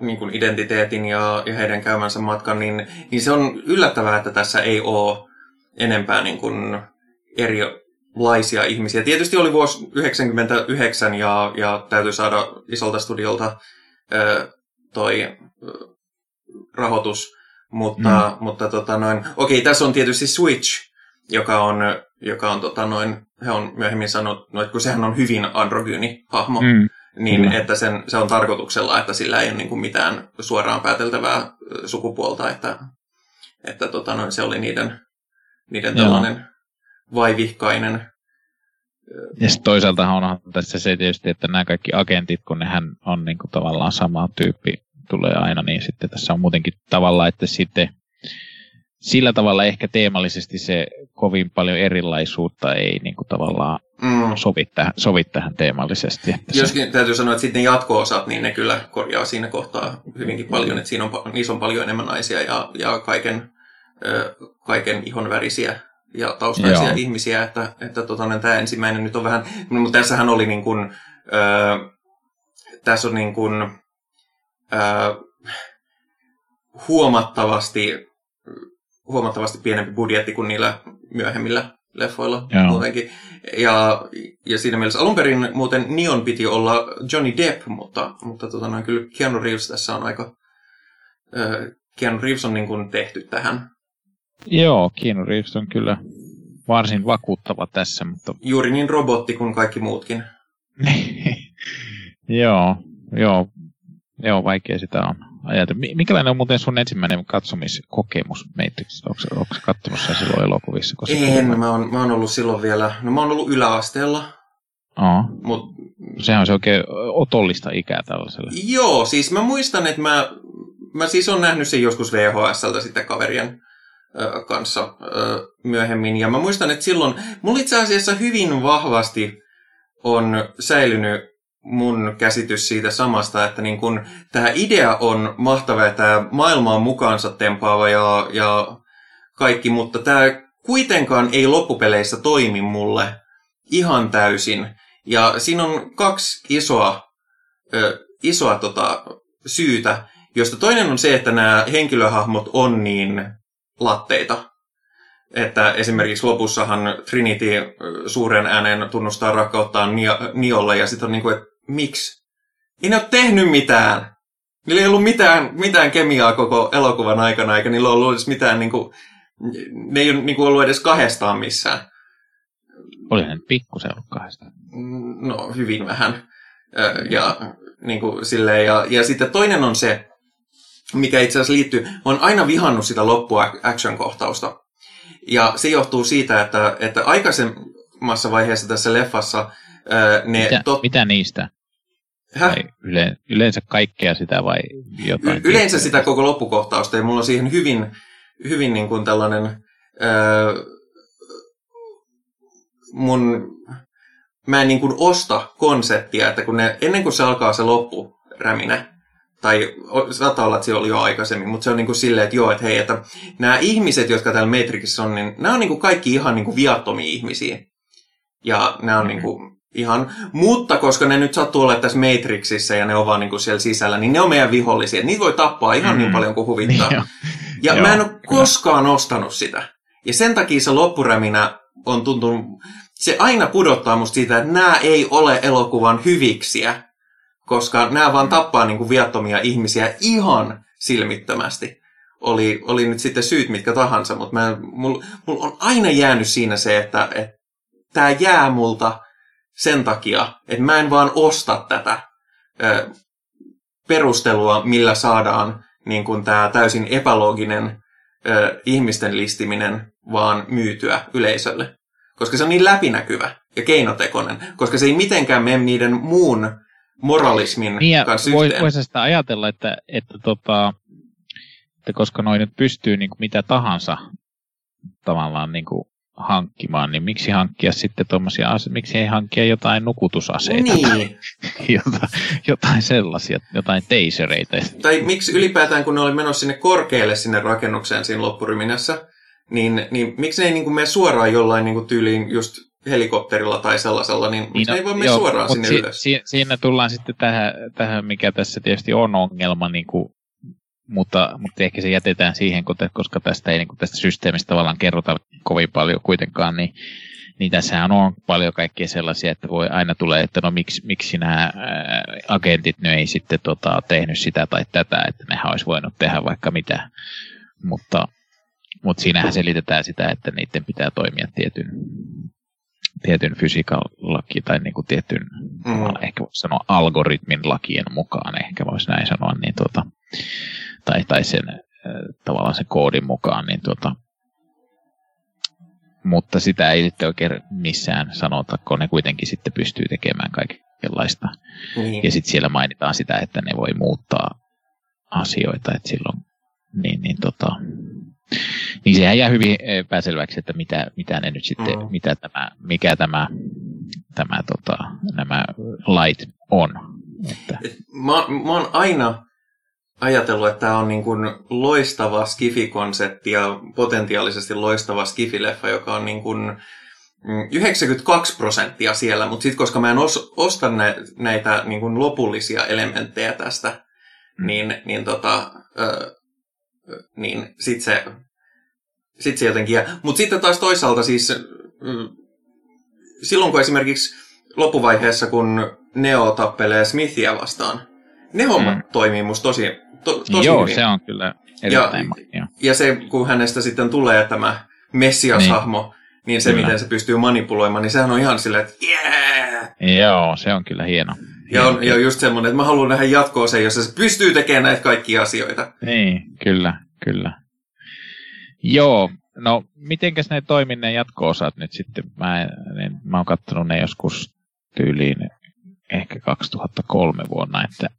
niin kuin identiteetin ja, ja heidän käymänsä matkan, niin, niin se on yllättävää, että tässä ei ole enempää niin kuin erilaisia ihmisiä. Tietysti oli vuosi 1999 ja, ja täytyy saada isolta studiolta ö, toi rahoitus, mutta, mm. mutta tota noin, okei, tässä on tietysti Switch, joka on, joka on tota noin, he on myöhemmin sanonut, no, että kun sehän on hyvin androgyyni hahmo, mm. niin mm. että sen, se on tarkoituksella, että sillä ei ole niin kuin mitään suoraan pääteltävää sukupuolta, että, että tota noin, se oli niiden, niiden tällainen vaivihkainen ja sitten toisaalta onhan tässä se tietysti, että nämä kaikki agentit, kun nehän on niin kuin tavallaan sama tyyppi, tulee aina, niin sitten tässä on muutenkin tavallaan, että sitten sillä tavalla ehkä teemallisesti se kovin paljon erilaisuutta ei niin kuin tavallaan mm. sovi, tähän, sovi tähän teemallisesti. Että Joskin se... täytyy sanoa, että sitten jatko-osat, niin ne kyllä korjaa siinä kohtaa hyvinkin paljon, että siinä on, niissä on paljon enemmän naisia ja, ja kaiken, kaiken ihon värisiä ja taustaisia Joo. ihmisiä, että, että tota, niin tämä ensimmäinen nyt on vähän, mutta tässähän oli niin kuin, ö, tässä on niin kuin, ö, huomattavasti huomattavasti pienempi budjetti kuin niillä myöhemmillä leffoilla Joo. muutenkin. Ja, ja siinä mielessä alun perin muuten Neon piti olla Johnny Depp, mutta, mutta tota noin, kyllä Keanu Reeves tässä on aika... Äh, Keanu Reeves on niin kuin tehty tähän Joo, Keanu Reeves on kyllä varsin vakuuttava tässä, mutta... Juuri niin robotti kuin kaikki muutkin. joo, joo, joo, vaikea sitä on ajatella. Mikälainen on muuten sun ensimmäinen katsomiskokemus Matrixista? Onko, onko katsomassa silloin elokuvissa? Koska en, mä oon, mä oon ollut silloin vielä, no mä oon ollut yläasteella. Oh. Mut, Sehän on se oikein otollista ikää tällaiselle. Joo, siis mä muistan, että mä, mä siis on nähnyt sen joskus VHSltä sitten kaverien kanssa myöhemmin. Ja mä muistan, että silloin mulla itse asiassa hyvin vahvasti on säilynyt mun käsitys siitä samasta, että niin kun tämä idea on mahtava ja tämä maailma on mukaansa tempaava ja, ja kaikki, mutta tämä kuitenkaan ei loppupeleissä toimi mulle ihan täysin. Ja siinä on kaksi isoa, ö, isoa tota, syytä, josta toinen on se, että nämä henkilöhahmot on niin latteita. Että esimerkiksi lopussahan Trinity suuren äänen tunnustaa rakkauttaan Niolle ja sitten on niin kuin, että miksi? Ei ne ole tehnyt mitään. Niillä ei ollut mitään, mitään kemiaa koko elokuvan aikana, eikä niillä ollut edes mitään, niin kuin, ne ei ole niin kuin ollut edes kahdestaan missään. Oli ne pikkusen ollut kahdestaan. No, hyvin vähän. Ja, niin kuin, silleen, ja, ja sitten toinen on se, mikä itse asiassa liittyy, oon aina vihannut sitä loppua action-kohtausta. Ja se johtuu siitä, että, että aikaisemmassa vaiheessa tässä leffassa ne... Mitä, tot... mitä niistä? Vai yle, yleensä kaikkea sitä vai jotain? Y- yleensä sitä koko loppukohtausta ja mulla on siihen hyvin, hyvin niin kuin tällainen... Öö, mun... Mä en niin kuin osta konseptia, että kun ne, ennen kuin se alkaa se loppuräminä, tai saattaa olla, että se oli jo aikaisemmin, mutta se on niin kuin silleen, että joo, että hei, että nämä ihmiset, jotka täällä Matrixissa on, niin nämä on niin kuin kaikki ihan niin kuin viattomia ihmisiä. Ja nämä on mm-hmm. niin kuin ihan, mutta koska ne nyt sattuu olla tässä Matrixissa ja ne on vaan niin kuin siellä sisällä, niin ne on meidän vihollisia. Niitä voi tappaa ihan mm. niin paljon kuin huvittaa. Niin ja Joo, mä en ole kyllä. koskaan ostanut sitä. Ja sen takia se loppuräminä on tuntunut, se aina pudottaa musta siitä, että nämä ei ole elokuvan hyviksiä, koska nämä vaan tappaa niin kuin viattomia ihmisiä ihan silmittömästi. Oli, oli nyt sitten syyt mitkä tahansa, mutta mulla mul on aina jäänyt siinä se, että, että tämä jää multa sen takia, että mä en vaan osta tätä ö, perustelua, millä saadaan niin kuin tämä täysin epälooginen ö, ihmisten listiminen vaan myytyä yleisölle. Koska se on niin läpinäkyvä ja keinotekoinen, koska se ei mitenkään mene niiden muun moralismin niin kanssa yhteen. Voisi sitä ajatella, että, että, tota, että koska noin nyt pystyy niin kuin mitä tahansa tavallaan niin kuin hankkimaan, niin miksi hankkia sitten tuommoisia miksi ei hankkia jotain nukutusaseita niin. jotain, jotain sellaisia, jotain teisereitä. Tai miksi ylipäätään, kun ne oli menossa sinne korkealle sinne rakennukseen siinä loppuryminässä, niin, niin miksi ne ei niin kuin mene suoraan jollain niin kuin tyyliin just helikopterilla tai sellaisella, niin, niin no, ei voi mennä joo, suoraan sinne si- ylös? Si- siinä tullaan sitten tähän, tähän, mikä tässä tietysti on ongelma, niin kuin mutta, mutta ehkä se jätetään siihen, koska tästä ei niin kuin tästä systeemistä tavallaan kerrota kovin paljon kuitenkaan, niin, niin tässähän on paljon kaikkea sellaisia, että voi aina tulee, että no miksi, miksi nämä agentit nyt ei sitten tota, tehnyt sitä tai tätä, että nehän olisi voinut tehdä vaikka mitä, mutta, mutta siinähän selitetään sitä, että niiden pitää toimia tietyn, tietyn fysiikan laki tai niin kuin tietyn, mm. ehkä voisi sanoa algoritmin lakien mukaan, ehkä voisi näin sanoa, niin tuota, tai, tai sen tavallaan sen koodin mukaan, niin tuota, mutta sitä ei sitten oikein missään sanota, kun ne kuitenkin sitten pystyy tekemään kaikenlaista. Niin. Ja sitten siellä mainitaan sitä, että ne voi muuttaa asioita, että silloin niin, niin, tota, niin sehän jää hyvin epäselväksi, että mitä, mitä ne nyt sitten, mm. mitä tämä, mikä tämä, tämä tota, nämä lait on. Että. Mä, mä oon aina ajatellut, että tämä on niin kuin loistava skifi-konsepti ja potentiaalisesti loistava skifileffa, joka on niin kuin 92 mm, prosenttia siellä, mutta sitten koska mä en os, osta nä, näitä niin kuin lopullisia elementtejä tästä, mm. niin, niin, tota, ö, niin sitten se, sit se jotenkin Mutta sitten taas toisaalta siis silloin kun esimerkiksi loppuvaiheessa, kun Neo tappelee Smithia vastaan, ne hommat mm. toimii musta tosi to, tosi Joo, hyvin. se on kyllä erittäin mainio. Ja se, kun hänestä sitten tulee tämä Messias-hahmo, niin, niin se, Kyllä. miten se pystyy manipuloimaan, niin sehän on ihan silleen, että yeah! Joo, se on kyllä hieno. Ja on, ja just semmoinen, että mä haluan nähdä jatkoa se, jossa se pystyy tekemään näitä kaikkia asioita. Niin, kyllä, kyllä. Joo, no mitenkäs ne toimii ne jatko-osat nyt sitten? Mä, en, mä oon kattonut ne joskus tyyliin ehkä 2003 vuonna, että,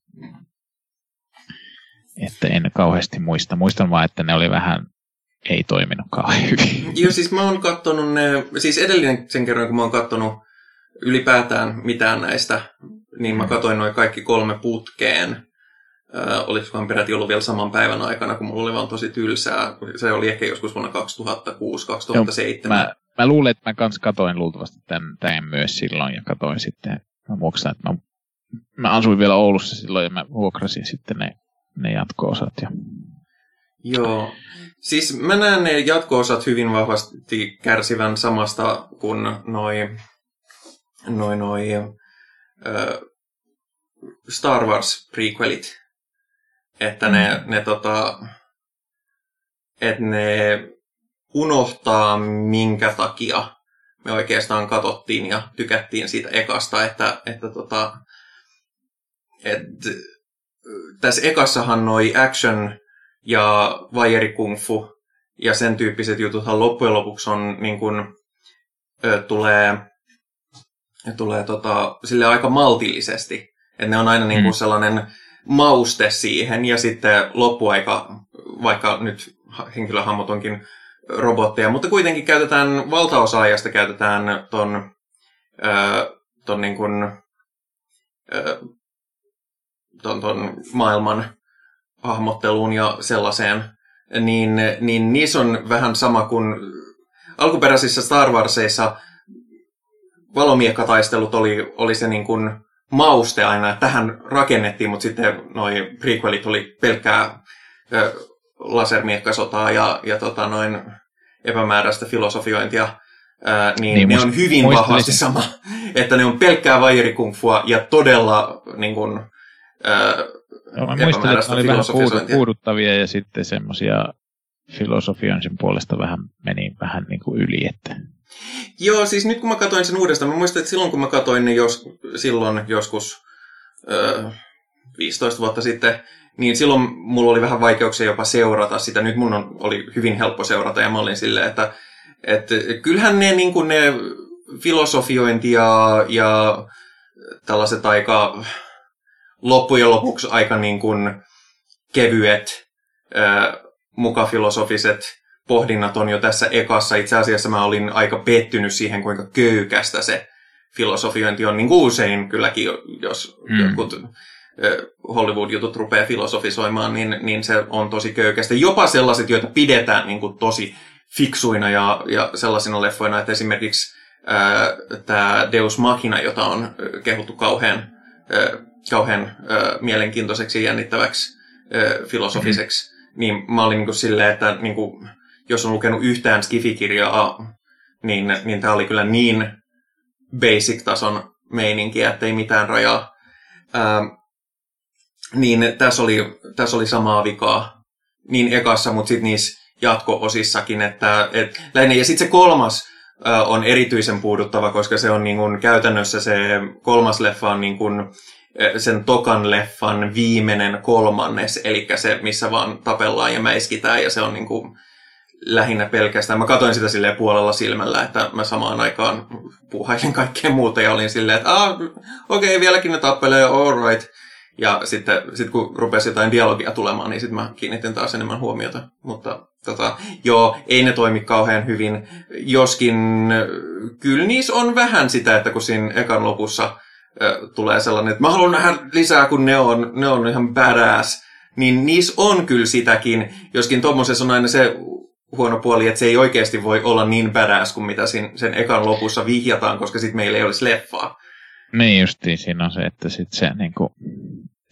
että en kauheasti muista. Muistan vaan, että ne oli vähän, ei toiminut kauhean hyvin. Joo, siis mä oon kattonut ne, siis edellinen sen kerran, kun mä oon kattonut ylipäätään mitään näistä, niin mä katoin noin kaikki kolme putkeen. Ö, olisikohan peräti ollut vielä saman päivän aikana, kun mulla oli vaan tosi tylsää. Se oli ehkä joskus vuonna 2006-2007. Mä, mä luulen, että mä kans katoin luultavasti tämän, tämän myös silloin ja katoin sitten, mä muistan, että mä, mä asuin vielä Oulussa silloin ja mä vuokrasin sitten ne, ne jatko-osat. Ja, Joo. Siis mä näen ne jatko-osat hyvin vahvasti kärsivän samasta kuin noi, noi, noi ö, Star Wars prequelit. Että ne, ne tota, että ne unohtaa minkä takia me oikeastaan katsottiin ja tykättiin siitä ekasta, että, että tota, et, tässä ekassahan noi action ja vajeri kung fu ja sen tyyppiset jututhan loppujen lopuksi on niin kun, ö, tulee, tulee tota, sille aika maltillisesti. Että ne on aina niin Mm. sellainen mauste siihen ja sitten loppuaika, vaikka nyt ha- henkilöhahmot onkin robotteja, mutta kuitenkin käytetään, valtaosa ajasta käytetään ton, ö, ton niin kun, ö, ton, ton maailman hahmotteluun ja sellaiseen, niin, niin niissä on vähän sama kuin alkuperäisissä Star Warsissa. Valomiekkataistelut oli, oli se niin kuin mauste aina, että tähän rakennettiin, mutta sitten noi prequelit oli pelkkää ö, lasermiekkasotaa ja, ja tota noin epämääräistä filosofiointia, ää, niin, Niin, ne on hyvin vahvasti sama, että ne on pelkkää vajerikungfua ja todella niin kuin, ää, Joo, mä muistelin, että oli vähän puuduttavia ja sitten semmoisia filosofian sen puolesta vähän meni vähän niin kuin yli. Että... Joo, siis nyt kun mä katsoin sen uudestaan, mä muistan, että silloin kun mä katsoin ne jos, silloin joskus ö, 15 vuotta sitten, niin silloin mulla oli vähän vaikeuksia jopa seurata sitä. Nyt mun on, oli hyvin helppo seurata ja mä olin silleen, että, että kyllähän ne, niin kuin ne filosofiointi ja, ja tällaiset aika loppujen lopuksi aika niin kuin kevyet, mukafilosofiset pohdinnat on jo tässä ekassa. Itse asiassa mä olin aika pettynyt siihen, kuinka köykästä se filosofiointi on. Niin kuin usein kylläkin, jos Mm. jotkut Hollywood-jutut rupeaa filosofisoimaan, niin, niin se on tosi köykästä. Jopa sellaiset, joita pidetään niin kuin tosi fiksuina ja, ja sellaisina leffoina, että esimerkiksi tämä Deus Machina, jota on kehuttu kauhean, ö, kauhean ö, mielenkiintoiseksi ja jännittäväksi ö, filosofiseksi, niin mä olin niin kuin silleen, että niin kuin, jos on lukenut yhtään skifikirjaa, niin, niin tämä oli kyllä niin basic-tason meininkiä, että ei mitään rajaa. Ää, niin tässä oli, tässä oli samaa vikaa niin ekassa, mutta sitten niissä jatko-osissakin. Että, et, ja sitten se kolmas on erityisen puuduttava, koska se on niin kun, käytännössä se kolmas leffa on niin kun, sen tokan leffan viimeinen kolmannes, eli se, missä vaan tapellaan ja mäiskitään, ja se on niin kun, lähinnä pelkästään. Mä katsoin sitä silleen puolella silmällä, että mä samaan aikaan puuhailin kaikkea muuta ja olin silleen, että ah, okei, okay, vieläkin ne tappelee, all right. Ja sitten sit kun rupesi jotain dialogia tulemaan, niin sitten mä kiinnitin taas enemmän huomiota. Mutta tota, joo, ei ne toimi kauhean hyvin. Joskin kyllä niissä on vähän sitä, että kun siinä ekan lopussa tulee sellainen, että mä haluan nähdä lisää, kun ne on, ne on ihan badass. Niin niissä on kyllä sitäkin, joskin tuommoisessa on aina se huono puoli, että se ei oikeasti voi olla niin badass kuin mitä siinä, sen ekan lopussa vihjataan, koska sitten meillä ei olisi leffaa. Niin justiin, siinä on se, että sit se niin kuin,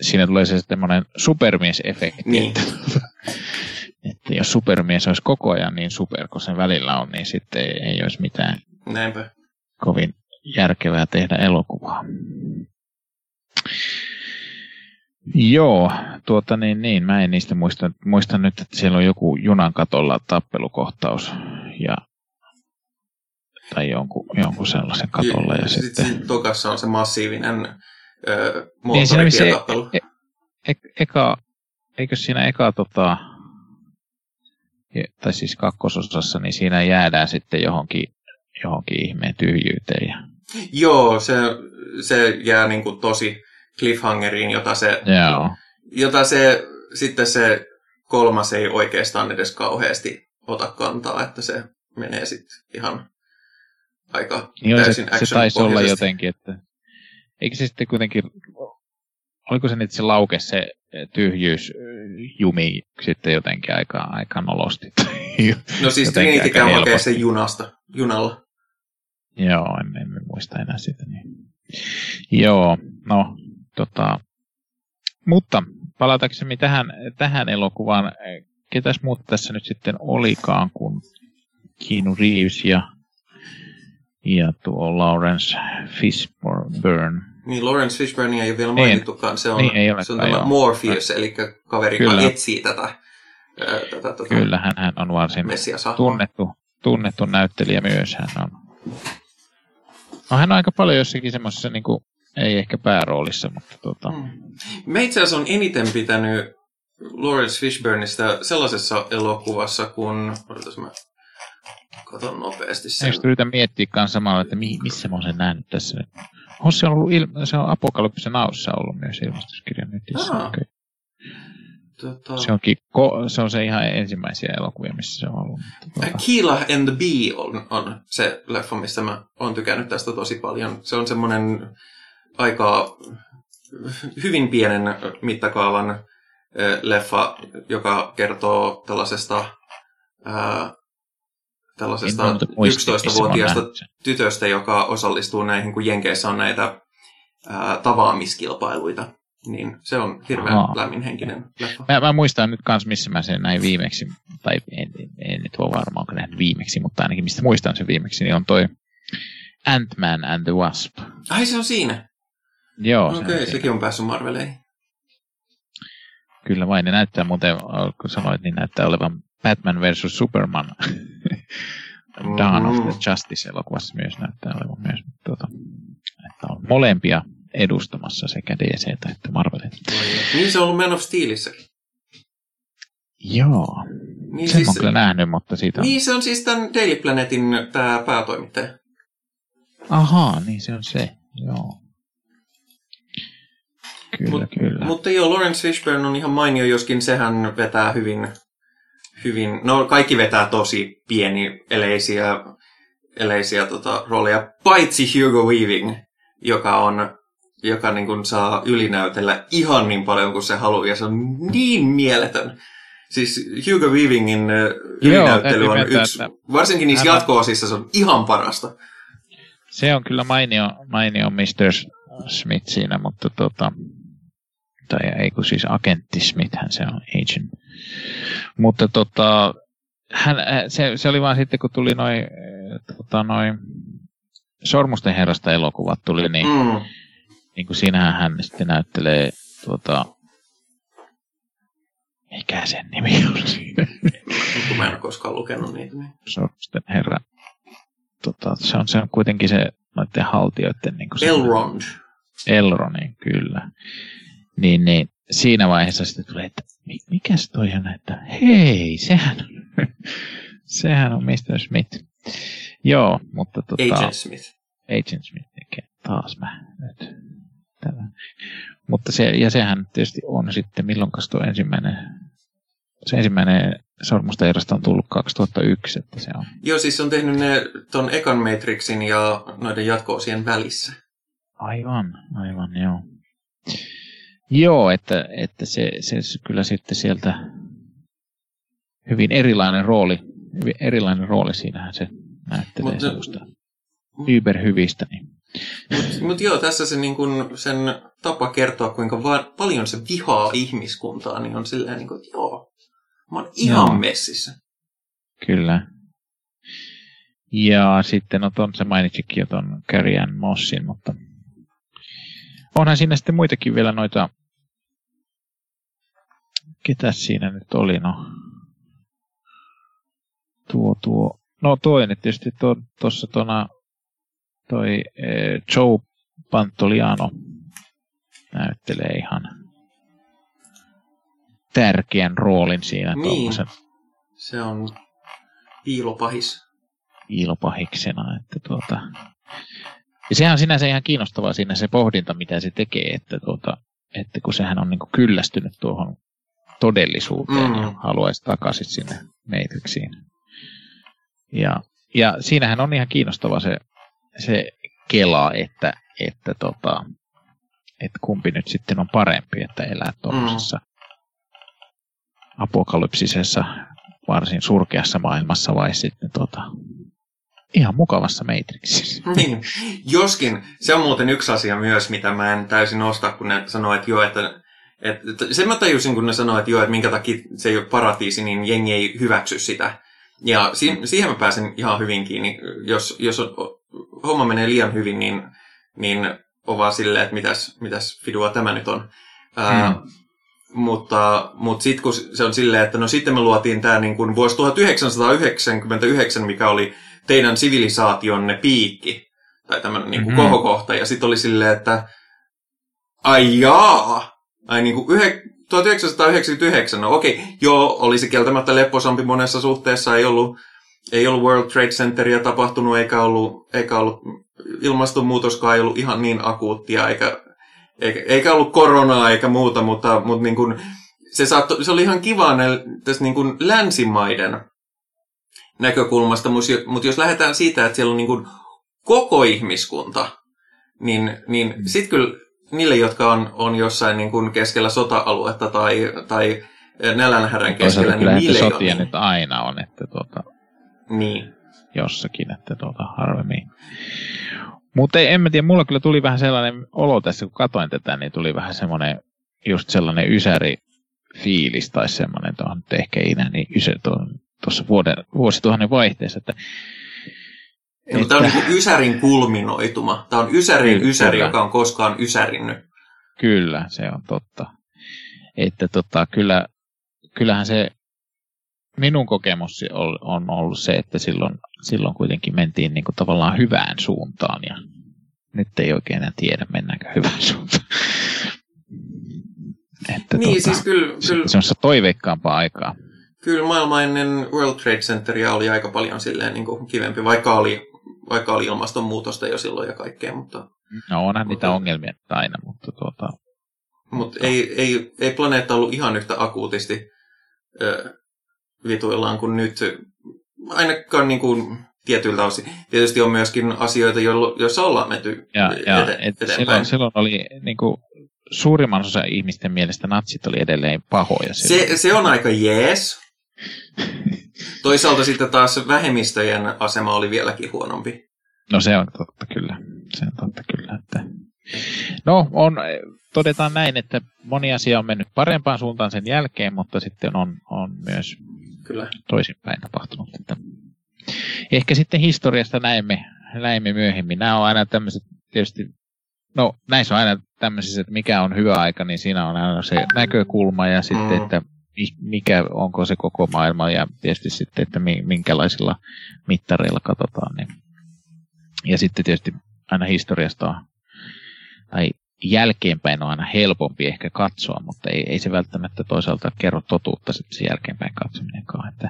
siinä tulee se semmoinen supermiesefekti. Niin. Että, että jos supermies olisi koko ajan niin super kuin sen välillä on, niin sitten ei, ei olisi mitään Näinpä. kovin järkevää tehdä elokuvaa. Joo, tuota niin, niin, mä en niistä muista, muista nyt, että siellä on joku junan katolla tappelukohtaus ja tai jonkun, jonkun sellaisen katolla. Ja, ja sitten... sitten tokassa on se massiivinen öö, moottoritietappelu. Niin, e, e, eka, eikö siinä eka tota, tai siis kakkososassa, niin siinä jäädään sitten johonkin, johonkin ihmeen tyhjyyteen. Ja... Joo, se, se jää niin kuin tosi cliffhangeriin, jota se, Joo. jota se sitten se kolmas ei oikeastaan edes kauheasti ota kantaa, että se menee sitten ihan aika niin täysin se, se taisi olla jotenkin, että eikö se sitten kuitenkin, oliko se nyt se lauke se tyhjyys jumi sitten jotenkin aika, aika nolosti. No siis Trinity käy hakee sen junasta, junalla. Joo, en, en muista enää sitä. Niin. Joo, no tota, mutta palataksemme tähän, tähän elokuvaan, ketäs muut tässä nyt sitten olikaan kuin Keanu Reeves ja, ja tuo Lawrence Fishburne. Niin, Lawrence Fishburne ei ole vielä niin. mainittukaan. Se on, niin, ei se on tämä joo. Morpheus, eli kaveri, joka etsii tätä. tätä, tätä Kyllä, hän, hän on varsin tunnettu, tunnettu näyttelijä myös. Hän on, no, hän on aika paljon jossakin semmoisessa niin kuin, ei ehkä pääroolissa, mutta tota... Hmm. Mä itse asiassa on eniten pitänyt Lawrence Fishburneista sellaisessa elokuvassa, kun... Odotas mä katon nopeasti sen. Eikö yritä miettiä samalla, että mi- missä mä oon sen nähnyt tässä? On se, ollut il- se on Apokalypsen aussa ollut myös ilmestyskirjan nyt. Okay. Tota... Se, onkin ko- se on se ihan ensimmäisiä elokuvia, missä se on ollut. Tota... Keela and the Bee on, on se leffa, missä mä oon tykännyt tästä tosi paljon. Se on semmoinen aika hyvin pienen mittakaavan leffa, joka kertoo tällaisesta, ää, tällaisesta 11-vuotiaasta tytöstä, joka osallistuu näihin, kun Jenkeissä on näitä ää, tavaamiskilpailuita. Niin se on hirveän Aha. lämminhenkinen leffa. Mä, mä, muistan nyt kans, missä mä sen näin viimeksi, tai en, en, en nyt ole varma, onko nähnyt viimeksi, mutta ainakin mistä muistan sen viimeksi, niin on toi Ant-Man and the Wasp. Ai se on siinä? Joo. Okei, okay, se sekin on päässyt Marveleihin. Kyllä vain, ne näyttää muuten, kun sanoit, niin näyttää olevan Batman vs. Superman. Dawn mm. of the. Justice-elokuvassa myös näyttää olevan myös. Tuota, että on molempia edustamassa sekä DC että Marvelit. Niin se on ollut Man of Steelissäkin. Joo. Niin Sen siis, on kyllä nähnyt, mutta siitä on... Niin se on siis tämän Daily Planetin tämä päätoimittaja. Ahaa, niin se on se. Joo. Kyllä, Mut, kyllä. Mutta joo, Lawrence Fishburne on ihan mainio, joskin sehän vetää hyvin, hyvin no kaikki vetää tosi pieni eleisiä, eleisiä tota, rooleja, paitsi Hugo Weaving, joka on joka niin kuin saa ylinäytellä ihan niin paljon kuin se haluaa, ja se on niin mieletön. Siis Hugo Weavingin ylinäyttely on yksi, varsinkin niissä jatko-osissa se on ihan parasta. Se on kyllä mainio, mainio Mr. Smith siinä, mutta tota, tai ei kun siis agentti Smithhän se on, agent. Mutta tota, hän, se, se, oli vaan sitten, kun tuli noin tota, noi Sormusten herrasta elokuvat tuli, niin, mm. Niin kuin siinähän hän sitten näyttelee tuota, mikä sen nimi on siinä? Kun mä en ole koskaan lukenut niitä. Niin. Sormusten herra. Tota, se, on, se on kuitenkin se noiden haltijoiden... Niin Elrond. Elronin, kyllä niin, niin siinä vaiheessa sitten tulee, että mikä se toi on, että hei, sehän on, sehän on Mr. Smith. Joo, mutta tota... Agent Smith. Agent Smith, taas mä nyt. Tällä. Mutta se, ja sehän tietysti on sitten, milloin tuo ensimmäinen, se ensimmäinen sormusta erästä on tullut 2001, että se on. Joo, siis on tehnyt ne ton ekan Matrixin ja noiden jatko-osien välissä. Aivan, aivan, joo. Joo, että, että se, se kyllä sitten sieltä hyvin erilainen rooli, hyvin erilainen rooli siinähän se näyttelee Mut, sellaista yberhyvistä. Niin. Mutta mut joo, tässä se niin kun, sen tapa kertoa, kuinka va- paljon se vihaa ihmiskuntaa, niin on silleen, niin kun, että joo, mä oon ihan joo. messissä. Kyllä. Ja sitten, no ton se mainitsikin jo ton Carrie Mossin, mutta onhan siinä sitten muitakin vielä noita ketä siinä nyt oli, no. Tuo, tuo. No toinen tietysti tuossa to, tuona toi eh, Joe Pantoliano näyttelee ihan tärkeän roolin siinä. Niin, se on piilopahis. Piilopahiksena, että tuota... Ja sehän on sinänsä ihan kiinnostavaa siinä se pohdinta, mitä se tekee, että, tuota, että kun sehän on niin kyllästynyt tuohon todellisuuteen mm. ja haluaisi takaisin sinne Matrixiin. Ja, ja siinähän on ihan kiinnostava se, se kela, että, että, tota, että kumpi nyt sitten on parempi, että elää tuollaisessa mm. apokalypsisessa, varsin surkeassa maailmassa vai sitten tota, ihan mukavassa Matrixissa. Niin, joskin se on muuten yksi asia myös, mitä mä en täysin osta, kun ne sanoo, että joo, että et, sen mä tajusin, kun ne sanoo, että joo, että minkä takia se ei ole paratiisi, niin jengi ei hyväksy sitä. Ja si- siihen mä pääsen ihan hyvin kiinni. Jos, jos on, homma menee liian hyvin, niin, niin on vaan silleen, että mitäs, mitäs fidua tämä nyt on. Mm. Ää, mutta mutta sitten kun se on silleen, että no sitten me luotiin tämä niin kuin vuosi 1999, mikä oli teidän sivilisaationne piikki, tai tämmöinen niin kuin mm-hmm. kohokohta, ja sitten oli silleen, että ai jaa, ai niin kuin yhe, 1999, no okei, joo, oli se kieltämättä lepposampi monessa suhteessa, ei ollut, ei ollut World Trade Centeria tapahtunut, eikä ollut, eikä ollut ilmastonmuutoskaan ei ollut ihan niin akuuttia, eikä, eikä, eikä ollut koronaa eikä muuta, mutta, mutta niin kuin, se, saatto, se oli ihan kiva tässä niin kuin länsimaiden näkökulmasta, mutta jos lähdetään siitä, että siellä on niin kuin koko ihmiskunta, niin, niin sitten kyllä niille, jotka on, on jossain niin kuin keskellä sota-aluetta tai, tai nälänhärän keskellä, niin niille sotia on... nyt aina on, että tuota, niin. jossakin, että tuota, harvemmin. Mutta en mä tiedä, mulla kyllä tuli vähän sellainen olo tässä, kun katoin tätä, niin tuli vähän semmoinen just sellainen ysäri fiilis tai semmoinen tuohon ehkä ei enää niin ysä tuossa vuosituhannen vaihteessa, että ja, että... Tämä on niin Ysärin kulminoituma. Tämä on Ysärin kyllä, Ysäri, joka on koskaan Ysärinnyt. Kyllä, se on totta. Että tota, kyllä, kyllähän se minun kokemus on ollut se, että silloin, silloin kuitenkin mentiin niin kuin tavallaan hyvään suuntaan ja nyt ei oikein enää tiedä, mennäänkö hyvään suuntaan. Että niin, tota, siis kyllä, kyllä... Se on se toiveikkaampaa aikaa. Kyllä maailma ennen World Trade Centeria oli aika paljon silleen niin kuin kivempi, vaikka oli vaikka oli ilmastonmuutosta jo silloin ja kaikkea, mutta... No onhan niitä ongelmia aina, mutta tuota... Mutta ei, ei, ei planeetta ollut ihan yhtä akuutisti ö, vituillaan kuin nyt. Ainakaan niin kuin tietyiltä osin. Tietysti on myöskin asioita, joissa ollaan menty ja, ja et eteenpäin. Silloin, silloin oli niin kuin, suurimman osa ihmisten mielestä natsit oli edelleen pahoja. Se, se on aika jees, Toisaalta sitten taas vähemmistöjen asema oli vieläkin huonompi. No se on totta kyllä. Se on totta kyllä. Että... No, on, todetaan näin, että moni asia on mennyt parempaan suuntaan sen jälkeen, mutta sitten on, on myös kyllä. toisinpäin tapahtunut. Että... Ehkä sitten historiasta näemme, näemme myöhemmin. Nämä on aina tämmöiset, tietysti, no näissä on aina tämmöisissä, että mikä on hyvä aika, niin siinä on aina se näkökulma ja sitten, mm. että mikä onko se koko maailma ja tietysti sitten, että minkälaisilla mittareilla katsotaan. Niin. Ja sitten tietysti aina historiasta on, tai jälkeenpäin on aina helpompi ehkä katsoa, mutta ei, ei se välttämättä toisaalta kerro totuutta sitten se jälkeenpäin katsominenkaan, että,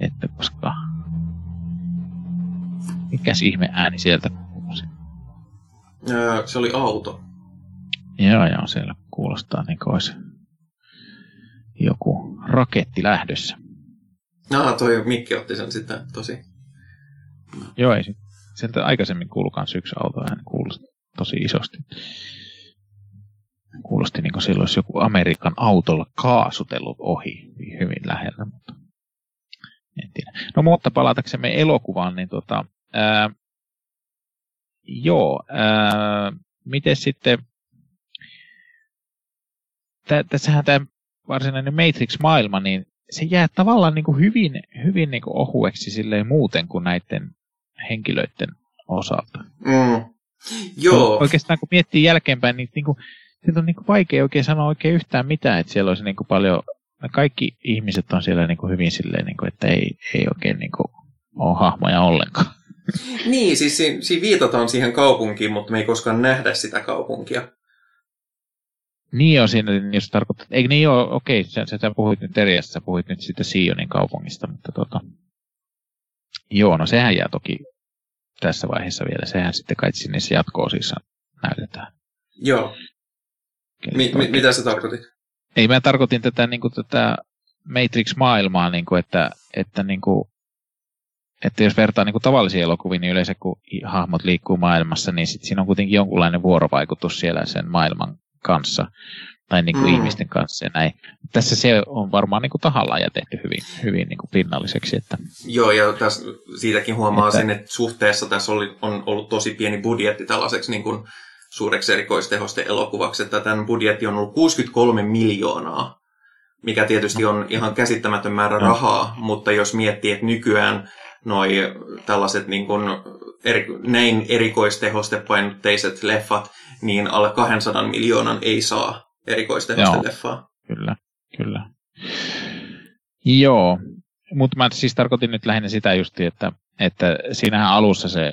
että koska mikäs ihme ääni sieltä kuulosi? Se oli auto. Joo, joo, siellä kuulostaa niin kuin olisi joku raketti lähdössä. No, toi Mikki otti sen sitten tosi. Joo, ei sieltä aikaisemmin kuulu kans yksi auto ääni kuulosti tosi isosti. Kuulosti niin kuin silloin olisi joku Amerikan autolla kaasutellut ohi hyvin lähellä, mutta en tiedä. No mutta palataksemme elokuvaan, niin tota, ää, joo, ää, miten sitten, tä, tässähän tämä varsinainen Matrix-maailma, niin se jää tavallaan niin kuin hyvin, hyvin niin kuin ohueksi silleen muuten kuin näiden henkilöiden osalta. Mm. Joo. Oikeastaan kun miettii jälkeenpäin, niin, niin kuin, siitä on niin kuin vaikea oikein sanoa oikein yhtään mitään, että siellä olisi niin kuin paljon, kaikki ihmiset on siellä niin kuin hyvin silleen, niin kuin, että ei, ei oikein niin kuin ole hahmoja ollenkaan. Niin, siis siinä, siinä viitataan siihen kaupunkiin, mutta me ei koskaan nähdä sitä kaupunkia. Niin on siinä, niin jos tarkoittaa, eikö niin ole, okei, sä, sä, sä puhuit nyt eri sä puhuit nyt siitä Sionin kaupungista, mutta tota, joo, no sehän jää toki tässä vaiheessa vielä, sehän sitten kai sinne jatko-osissa näytetään. Joo. Mi- mi- mitä sä tarkoitit? Ei, mä tarkoitin tätä, niin kuin, tätä Matrix-maailmaa, niin kuin, että, että, niin kuin, että jos vertaa niin kuin tavallisiin elokuviin, niin yleensä kun hahmot liikkuu maailmassa, niin sit siinä on kuitenkin jonkunlainen vuorovaikutus siellä sen maailman kanssa tai niin kuin mm. ihmisten kanssa ja näin. Tässä se on varmaan niin kuin tahallaan ja tehty hyvin, hyvin niin kuin pinnalliseksi. Että... Joo, ja tässä, siitäkin huomaa että... sen, että suhteessa tässä oli, on ollut tosi pieni budjetti tällaiseksi niin kuin suureksi erikoistehoste elokuvaksi, että tämän budjetti on ollut 63 miljoonaa, mikä tietysti on ihan käsittämätön määrä no. rahaa, mutta jos miettii, että nykyään noi tällaiset niin kuin eri, näin erikoistehostepainotteiset leffat, niin alle 200 miljoonan ei saa erikoistehoste-leffaa. Kyllä, kyllä. Joo, mutta mä siis tarkoitin nyt lähinnä sitä justi, että, että siinähän alussa se,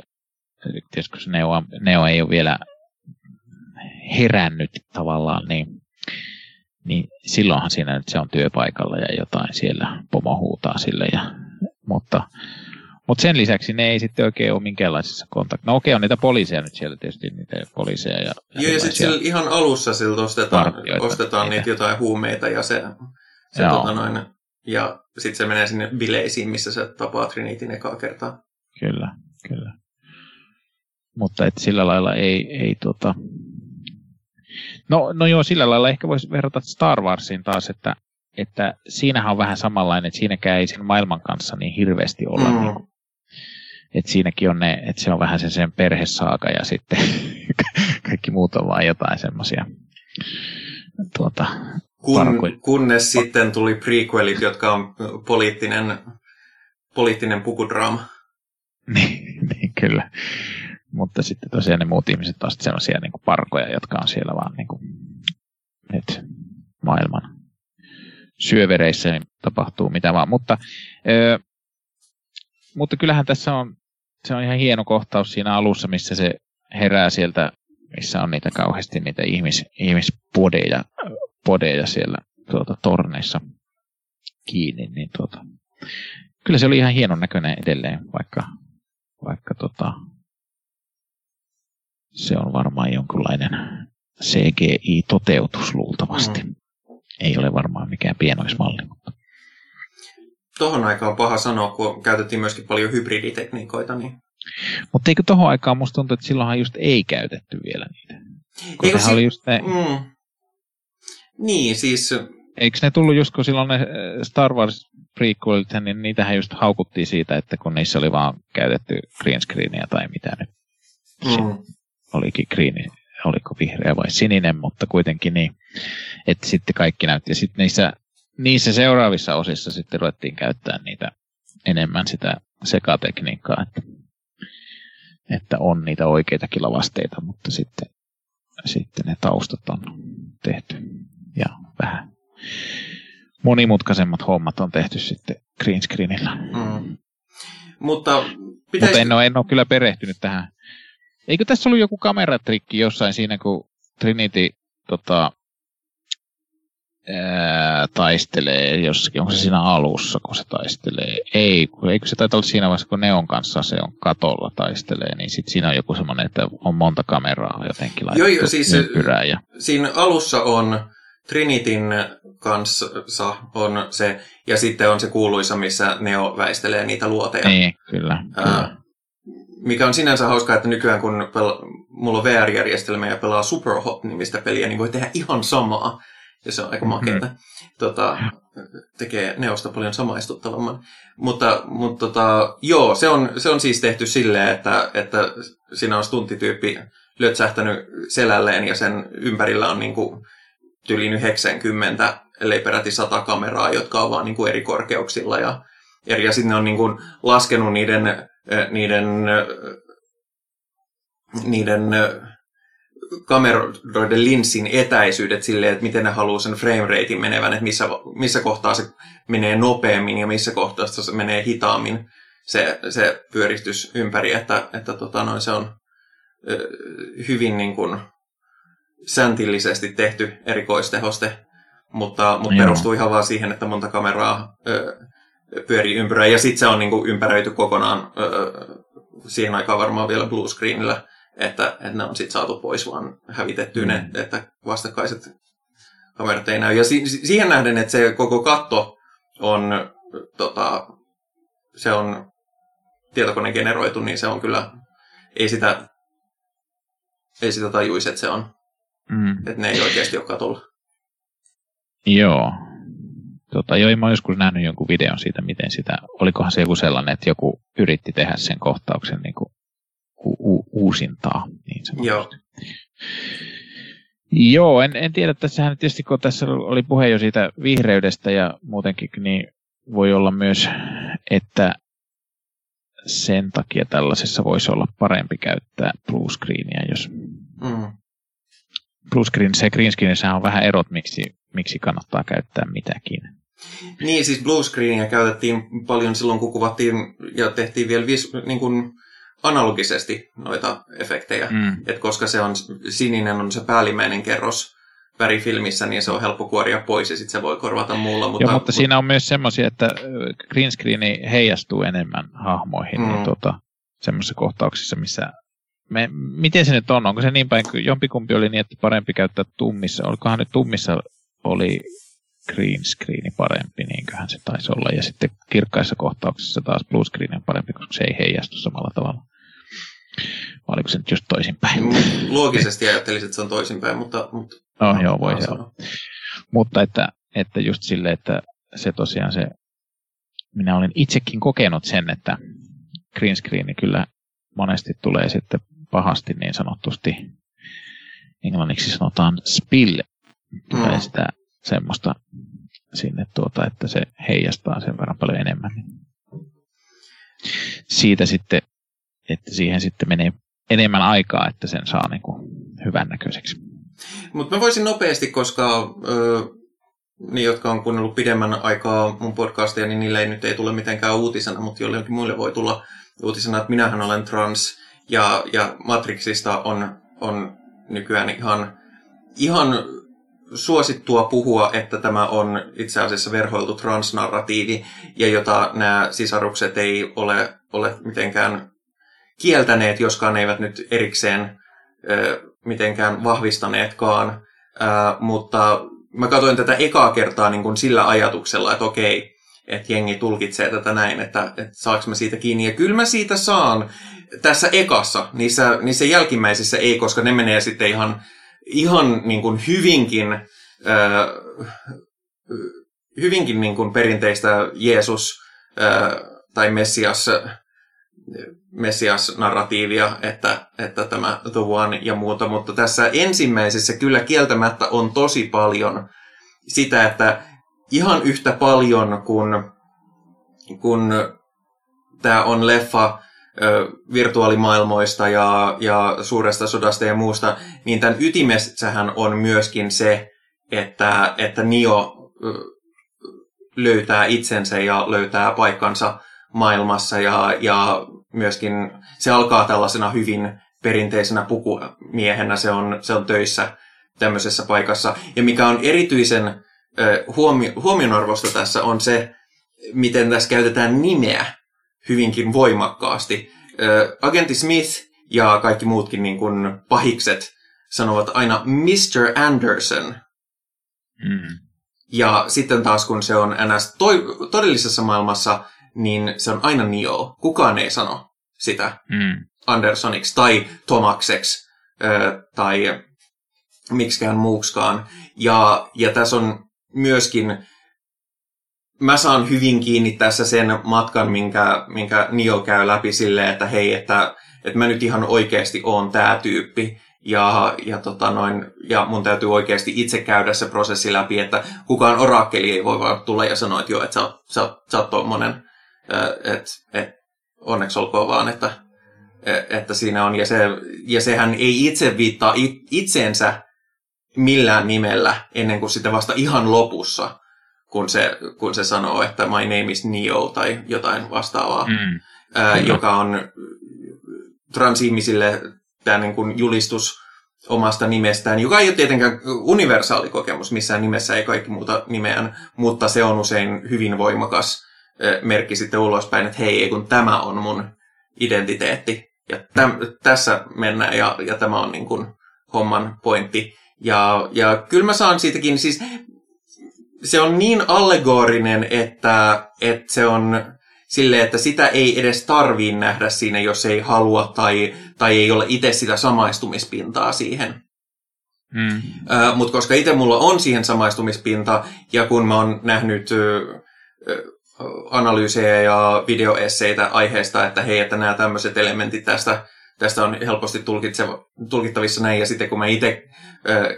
tietysti se Neo, Neo ei ole vielä herännyt tavallaan, niin, niin silloinhan siinä nyt se on työpaikalla ja jotain siellä pomo huutaa sille. Ja, mutta, mutta sen lisäksi ne ei sitten oikein ole minkäänlaisissa kontaktissa. No okei, on niitä poliiseja nyt siellä tietysti, niitä poliiseja. Ja Joo, ja sitten ihan alussa siltä ostetaan, ostetaan niitä jotain huumeita ja se, se tota noin, ja sitten se menee sinne bileisiin, missä se tapaa Trinitin ekaa kertaa. Kyllä, kyllä. Mutta et sillä lailla ei, ei tota, No, no joo, sillä lailla ehkä voisi verrata Star Warsiin taas, että, että siinähän on vähän samanlainen, että siinäkään ei sen maailman kanssa niin hirveästi olla. Mm. Niin että siinäkin on ne, että se on vähän sen, sen perhesaaka ja sitten kaikki muut on vaan jotain semmoisia tuota, Kun, kunnes sitten tuli prequelit, jotka on poliittinen, poliittinen pukudraama. niin, niin, kyllä. Mutta sitten tosiaan ne muut ihmiset on sitten sellaisia niin kuin parkoja, jotka on siellä vaan niin kuin, nyt maailman syövereissä, niin tapahtuu mitä vaan. Mutta, ö, mutta kyllähän tässä on, se on ihan hieno kohtaus siinä alussa, missä se herää sieltä, missä on niitä kauheasti niitä ihmis, ihmispodeja podeja siellä tuota, torneissa kiinni, niin tuota, kyllä se oli ihan hienon näköinen edelleen, vaikka, vaikka tota, se on varmaan jonkunlainen CGI-toteutus luultavasti. Mm. Ei ole varmaan mikään pienoismalli. Mutta... Tuohon aikaan paha sanoa, kun käytettiin myöskin paljon hybriditekniikoita. Niin... Mutta eikö tuohon aikaan musta tuntuu, että silloinhan just ei käytetty vielä niitä? Eikö se... oli just ne... mm. Niin, siis... Eikö ne tullut just kun silloin ne eh, Star Wars prequelit, niin niitähän just haukuttiin siitä, että kun niissä oli vaan käytetty green screenia tai mitä nyt. Mm olikin green, oliko vihreä vai sininen, mutta kuitenkin niin, että sitten kaikki näytti. Ja sitten niissä, niissä seuraavissa osissa sitten ruvettiin käyttää niitä enemmän sitä sekatekniikkaa, että, että on niitä oikeitakin lavasteita, mutta sitten, sitten ne taustat on tehty ja vähän monimutkaisemmat hommat on tehty sitten green screenillä. Mm. Mutta, pitäis... Mutta en, ole, en ole kyllä perehtynyt tähän Eikö tässä ollut joku kameratrikki jossain siinä, kun Trinity tota, ää, taistelee jossakin, onko se siinä alussa, kun se taistelee? Ei, eikö se taitaa olla siinä vaiheessa, kun Neon kanssa se on katolla taistelee, niin sitten siinä on joku semmoinen, että on monta kameraa jotenkin laitettu Joo, joo, siis ja... siinä alussa on Trinitin kanssa on se, ja sitten on se kuuluisa, missä Neo väistelee niitä luoteja. Niin, kyllä. Ää, kyllä mikä on sinänsä hauskaa, että nykyään kun pel- mulla on VR-järjestelmä ja pelaa Superhot-nimistä peliä, niin voi tehdä ihan samaa. Ja se on aika makeata. Mm-hmm. Tota, tekee Neosta paljon samaistuttavamman. Mutta, mutta tota, joo, se on, se on siis tehty silleen, että, että siinä on stuntityyppi lötsähtänyt selälleen ja sen ympärillä on niin kuin tyylin 90, ellei peräti 100 kameraa, jotka on vaan niin kuin eri korkeuksilla ja eri. Ja sitten on niin kuin laskenut niiden niiden, niiden kameroiden linssin etäisyydet silleen, että miten ne haluaa sen frame ratein menevän, että missä, missä kohtaa se menee nopeammin ja missä kohtaa se menee hitaammin se, se pyöristys ympäri, että, että tota noin, se on hyvin niin kuin säntillisesti tehty erikoistehoste, mutta, mutta perustuu ihan vaan siihen, että monta kameraa ö, pyörii ympyrää ja sitten se on niin kuin ympäröity kokonaan ö, siihen aikaan varmaan vielä bluescreenillä että, että ne on sitten saatu pois vaan hävitetty mm. ne, että vastakkaiset kamerat ei näy. Ja si- siihen nähden, että se koko katto on, tota, se on tietokoneen generoitu, niin se on kyllä, ei sitä, ei sitä tajuisi, että se on, mm. että ne ei oikeasti ole katolla. Joo. Tota, joo, mä joskus nähnyt jonkun videon siitä, miten sitä, olikohan se joku sellainen, että joku yritti tehdä sen kohtauksen niin kuin u- uusintaa. Niin Joo. Joo, en, en tiedä. Tässähän tietysti kun tässä oli puhe jo siitä vihreydestä ja muutenkin, niin voi olla myös, että sen takia tällaisessa voisi olla parempi käyttää bluescreenia, jos mm. bluescreen, se green screenissä on vähän erot, miksi, miksi kannattaa käyttää mitäkin. Niin, siis bluescreenia käytettiin paljon silloin, kun kuvattiin ja tehtiin vielä vis, niin kuin analogisesti noita efektejä. Mm. Et koska se on sininen on se päällimmäinen kerros värifilmissä, niin se on helppo kuoria pois ja sitten se voi korvata muulla. Mutta, Joo, mutta siinä on myös semmoisia, että green screeni heijastuu enemmän hahmoihin mm. niin tuota, semmoisissa kohtauksissa, missä me, miten se nyt on? Onko se niin päin, jompikumpi oli niin, että parempi käyttää tummissa, olikohan nyt tummissa oli green screeni parempi, niinköhän se taisi olla. Ja sitten kirkkaissa kohtauksissa taas blue screen on parempi, koska se ei heijastu samalla tavalla. Vai oliko se nyt just toisinpäin? Loogisesti ajattelisin, että se on toisinpäin, mutta... mutta no, no joo, voi se olla. Mutta että, että just sille, että se tosiaan se... Minä olen itsekin kokenut sen, että green screen kyllä monesti tulee sitten pahasti niin sanotusti, englanniksi sanotaan spill, tulee mm. sitä semmoista sinne tuota, että se heijastaa sen verran paljon enemmän. Siitä sitten että siihen sitten menee enemmän aikaa, että sen saa niin kuin hyvän näköiseksi. Mutta mä voisin nopeasti, koska ö, niin, jotka on kuunnellut pidemmän aikaa mun podcastia, niin niille ei nyt ei tule mitenkään uutisena, mutta jollekin muille voi tulla uutisena, että minähän olen trans ja, ja Matrixista on, on nykyään ihan, ihan suosittua puhua, että tämä on itse asiassa verhoiltu transnarratiivi ja jota nämä sisarukset ei ole, ole mitenkään kieltäneet, joskaan eivät nyt erikseen ö, mitenkään vahvistaneetkaan. Ö, mutta mä katsoin tätä ekaa kertaa niin kuin sillä ajatuksella, että okei, että jengi tulkitsee tätä näin, että, että saaks mä siitä kiinni. Ja kyllä mä siitä saan tässä ekassa, niissä, niissä jälkimmäisissä ei, koska ne menee sitten ihan, ihan niin kuin hyvinkin, ö, hyvinkin niin kuin perinteistä Jeesus tai Messias Messias-narratiivia, että, että tämä The One ja muuta, mutta tässä ensimmäisessä kyllä kieltämättä on tosi paljon sitä, että ihan yhtä paljon kuin kun tämä on leffa virtuaalimaailmoista ja, ja suuresta sodasta ja muusta, niin tämän ytimessähän on myöskin se, että, että Nio löytää itsensä ja löytää paikkansa maailmassa ja, ja myöskin se alkaa tällaisena hyvin perinteisenä pukumiehenä, se on, se on töissä tämmöisessä paikassa. Ja mikä on erityisen huomio, huomionarvosta tässä on se, miten tässä käytetään nimeä hyvinkin voimakkaasti. Agentti Smith ja kaikki muutkin niin kuin pahikset sanovat aina Mr. Anderson. Mm. Ja sitten taas kun se on NS toi, todellisessa maailmassa niin se on aina Neo. Kukaan ei sano sitä mm. Andersoniksi tai Tomakseksi tai miksikään muuksikaan. Ja, ja tässä on myöskin, mä saan hyvin kiinni tässä sen matkan, minkä, minkä Neo käy läpi silleen, että hei, että, että mä nyt ihan oikeasti oon tää tyyppi. Ja, ja, tota noin, ja mun täytyy oikeasti itse käydä se prosessi läpi, että kukaan orakkeli ei voi vaan tulla ja sanoa, että joo, että sä, sä, sä oot tommonen et, et, onneksi olkoon vaan, että e, että siinä on, ja, se, ja sehän ei itse viittaa it, itseensä millään nimellä ennen kuin sitten vasta ihan lopussa, kun se, kun se sanoo, että my name is Neo tai jotain vastaavaa, mm. ää, joka on transihmisille tämä niin kuin julistus omasta nimestään, joka ei ole tietenkään universaali kokemus, missään nimessä ei kaikki muuta nimeään, mutta se on usein hyvin voimakas merkki sitten ulospäin, että hei, kun tämä on mun identiteetti. Ja täm, tässä mennään ja, ja tämä on niin kuin homman pointti. Ja, ja kyllä mä saan siitäkin, siis se on niin allegorinen, että, että se on sille, että sitä ei edes tarvii nähdä siinä, jos ei halua tai, tai ei ole itse sitä samaistumispintaa siihen. Mm. Mutta koska itse mulla on siihen samaistumispinta, ja kun mä oon nähnyt äh, analyysejä ja videoesseitä aiheesta, että hei, että nämä tämmöiset elementit tästä, tästä on helposti tulkittavissa näin, ja sitten kun mä itse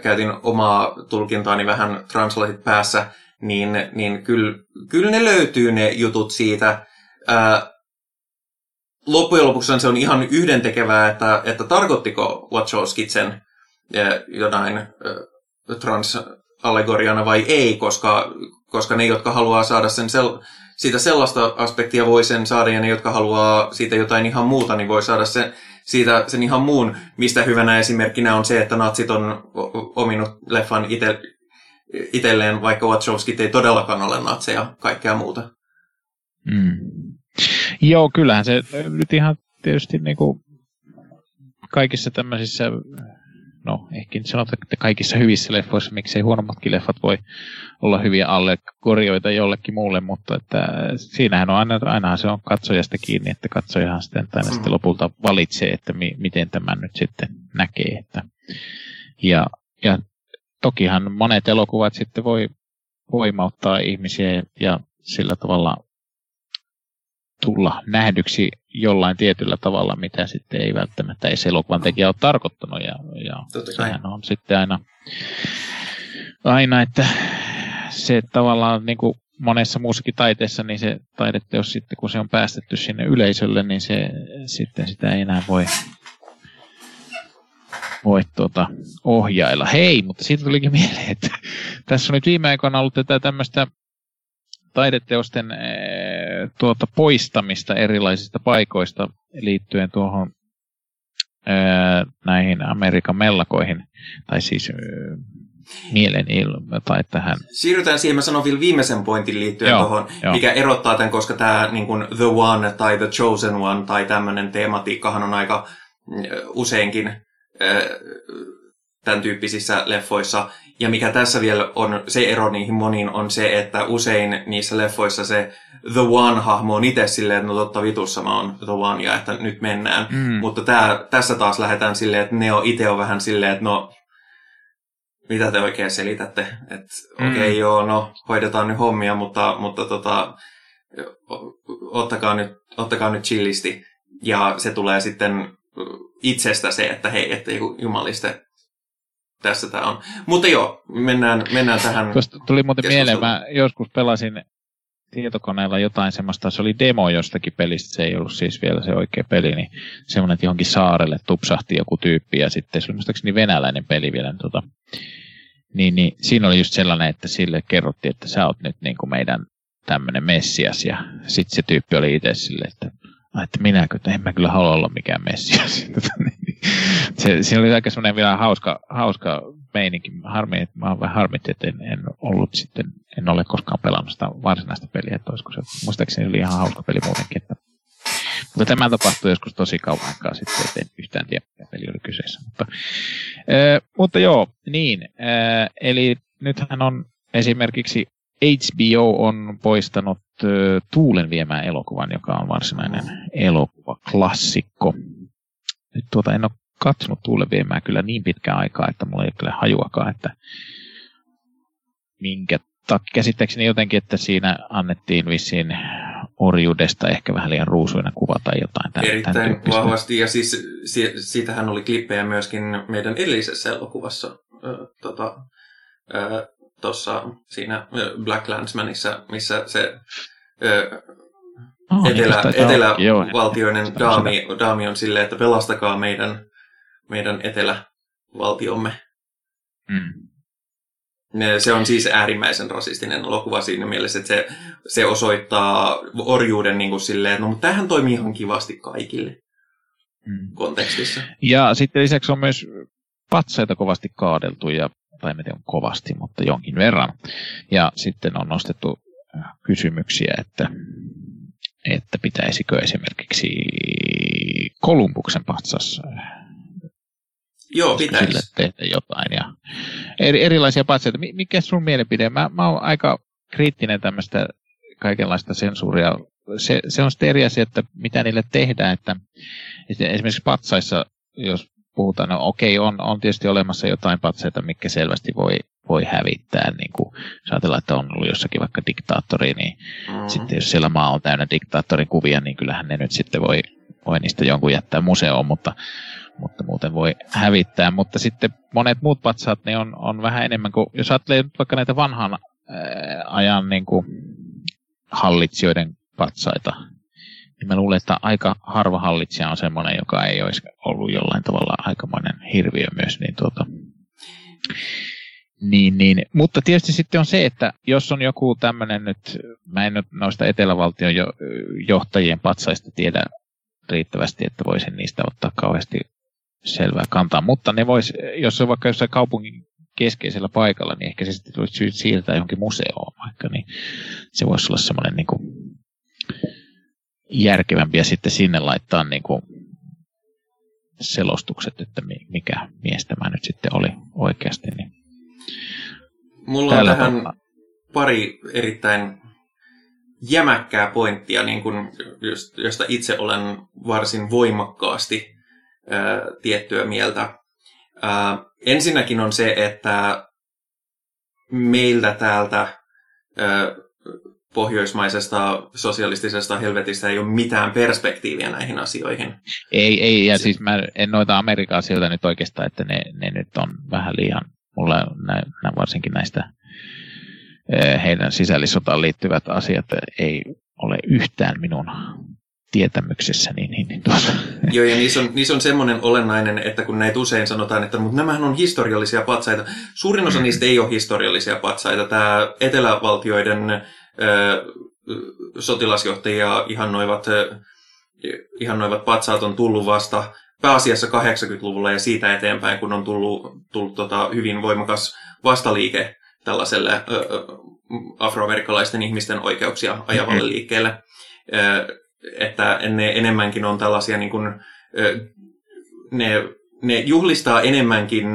käytin omaa tulkintaani vähän translatit päässä, niin, niin kyllä, kyllä ne löytyy ne jutut siitä, ää, loppujen lopuksi se on ihan yhdentekevää, että, että tarkoittiko Wachowskit sen jonain transallegoriana vai ei, koska, koska ne, jotka haluaa saada sen sel, siitä sellaista aspektia, voi sen saada, ja ne, jotka haluaa siitä jotain ihan muuta, niin voi saada sen, siitä sen ihan muun, mistä hyvänä esimerkkinä on se, että natsit on ominut leffan ite, itselleen, vaikka Wachowskit ei todellakaan ole natseja, kaikkea muuta. Mm. Joo, kyllähän se nyt ihan tietysti niin kuin kaikissa tämmöisissä, no ehkä nyt sanotaan, että kaikissa hyvissä leffoissa, miksei huonommatkin leffat voi olla hyviä alle korjoita jollekin muulle, mutta että siinähän on aina, ainahan se on katsojasta kiinni, että katsojahan sitten, tai sitten lopulta valitsee, että mi, miten tämän nyt sitten näkee. Että, ja, ja tokihan monet elokuvat sitten voi voimauttaa ihmisiä ja sillä tavalla tulla nähdyksi jollain tietyllä tavalla, mitä sitten ei välttämättä ei se elokuvan tekijä ole tarkoittanut. Ja, ja sehän on sitten aina, aina, että se tavallaan niin kuin monessa muussakin taiteessa, niin se taideteos sitten, kun se on päästetty sinne yleisölle, niin se sitten sitä ei enää voi, voi tuota, ohjailla. Hei, mutta siitä tulikin mieleen, että tässä on nyt viime aikoina ollut tätä tämmöistä taideteosten tuota, poistamista erilaisista paikoista liittyen tuohon eh, näihin Amerikan mellakoihin, tai siis eh, mielenilma tai tähän. Siirrytään siihen, mä sanon vielä viimeisen pointin liittyen joo, tuohon, jo. mikä erottaa tämän, koska tämä niin kuin The One tai The Chosen One tai tämmöinen teematiikkahan on aika useinkin tämän tyyppisissä leffoissa. Ja mikä tässä vielä on se ero niihin moniin on se, että usein niissä leffoissa se The One-hahmo on itse silleen, että no totta vitussa mä oon The One ja että nyt mennään. Mm. Mutta tää, tässä taas lähdetään silleen, että Neo itse on vähän silleen, että no mitä te oikein selitätte? Että mm. okei okay, joo, no hoidetaan nyt hommia, mutta, mutta tota, ottakaa, nyt, ottakaa nyt chillisti. Ja se tulee sitten itsestä se, että hei, että jumaliste, tässä tämä on. Mutta joo, mennään, mennään tähän Tuosta tuli muuten mieleen, mä joskus pelasin tietokoneella jotain semmoista, se oli demo jostakin pelistä, se ei ollut siis vielä se oikea peli, niin semmoinen, että johonkin saarelle tupsahti joku tyyppi ja sitten se oli muistaakseni venäläinen peli vielä. Niin, tota, niin, niin, siinä oli just sellainen, että sille kerrottiin, että sä oot nyt niin kuin meidän tämmöinen messias ja sitten se tyyppi oli itse silleen, että että minäkö, että en mä kyllä halua olla mikään messias. se, siinä oli aika semmoinen vielä hauska, hauska meininki. Harmi, että mä vähän harmitti, että en, en, ollut sitten, en ole koskaan pelannut sitä varsinaista peliä, että olisiko se, muistaakseni oli ihan hauska peli muutenkin. Että, mutta tämä tapahtui joskus tosi kauan aikaa sitten, että en yhtään tiedä, mikä peli oli kyseessä. Mutta, äh, mutta joo, niin. Äh, eli nythän on esimerkiksi HBO on poistanut äh, Tuulen viemään elokuvan, joka on varsinainen elokuvaklassikko. Nyt tuota en ole katsonut Tuulen viemään kyllä niin pitkään aikaa, että mulla ei ole kyllä hajuakaan, että minkä takia. Käsittääkseni jotenkin, että siinä annettiin vissiin orjuudesta ehkä vähän liian ruusuina kuva tai jotain. Tämän, Erittäin tämän vahvasti, ja siis siitähän oli klippejä myöskin meidän edellisessä elokuvassa. Äh, tota, äh, tuossa siinä Black Landsmanissa, missä se ö, oh, etelä, niin etelävaltioinen daami, daami on silleen, että pelastakaa meidän, meidän etelävaltiomme. Mm. Se on siis äärimmäisen rasistinen elokuva siinä mielessä, että se, se osoittaa orjuuden niin kuin silleen, että no, mutta tämähän toimii ihan kivasti kaikille mm. kontekstissa. Ja sitten lisäksi on myös patsaita kovasti kaadeltu, ja, tai en tiedä kovasti, mutta jonkin verran. Ja sitten on nostettu kysymyksiä, että, että pitäisikö esimerkiksi Kolumbuksen patsas Joo, pitäisi. Sille tehdä jotain. Ja eri, erilaisia patseita. Mikä sun mielipide? Mä, mä oon aika kriittinen tämmöistä kaikenlaista sensuuria. Se, se on sitten eri asia, että mitä niille tehdään. Että, esimerkiksi patsaissa, jos puhutaan, no okei, on, on tietysti olemassa jotain patseita, mikä selvästi voi, voi hävittää. Niin kuin, jos ajatellaan, että on ollut jossakin vaikka diktaattori, niin mm-hmm. sitten jos siellä maa on täynnä diktaattorin kuvia, niin kyllähän ne nyt sitten voi, voi niistä jonkun jättää museoon, mutta mutta muuten voi hävittää. Mutta sitten monet muut patsaat ne on, on vähän enemmän kuin, jos ajattelee vaikka näitä vanhan ää, ajan niin kuin hallitsijoiden patsaita, niin mä luulen, että aika harva hallitsija on semmoinen, joka ei olisi ollut jollain tavalla aikamoinen hirviö myös. Niin tuota, niin, niin. Mutta tietysti sitten on se, että jos on joku tämmöinen nyt, mä en nyt noista etelävaltion johtajien patsaista tiedä riittävästi, että voisin niistä ottaa kauheasti selvää kantaa, mutta ne vois, jos se on vaikka jossain kaupungin keskeisellä paikalla, niin ehkä se sitten tulisi siirtää johonkin museoon vaikka, niin se voisi olla semmoinen niin kuin järkevämpi ja sitten sinne laittaa niin kuin selostukset, että mikä mies tämä nyt sitten oli oikeasti. Niin Mulla on tähän tavalla. pari erittäin jämäkkää pointtia, niin kuin, josta itse olen varsin voimakkaasti tiettyä mieltä. Ää, ensinnäkin on se, että meiltä täältä ää, pohjoismaisesta sosialistisesta helvetistä ei ole mitään perspektiiviä näihin asioihin. Ei, ei ja siis mä en noita Amerikan asioita nyt oikeastaan, että ne, ne nyt on vähän liian, mulla nä, nä, varsinkin näistä heidän sisällissotaan liittyvät asiat ei ole yhtään minun tietämyksessä. Niin, niin, niin tuossa. Joo, ja niissä on, niissä on semmoinen olennainen, että kun näitä usein sanotaan, että mutta nämähän on historiallisia patsaita. Suurin osa mm. niistä ei ole historiallisia patsaita. Tämä etelävaltioiden sotilasjohtajia ihannoivat, ihannoivat patsaat on tullut vasta pääasiassa 80-luvulla ja siitä eteenpäin, kun on tullut, tullut tota, hyvin voimakas vastaliike tällaiselle ö, afroamerikkalaisten ihmisten oikeuksia ajavalle mm-hmm. liikkeelle. Ö, että ne enemmänkin on tällaisia niin kuin, ne, ne juhlistaa enemmänkin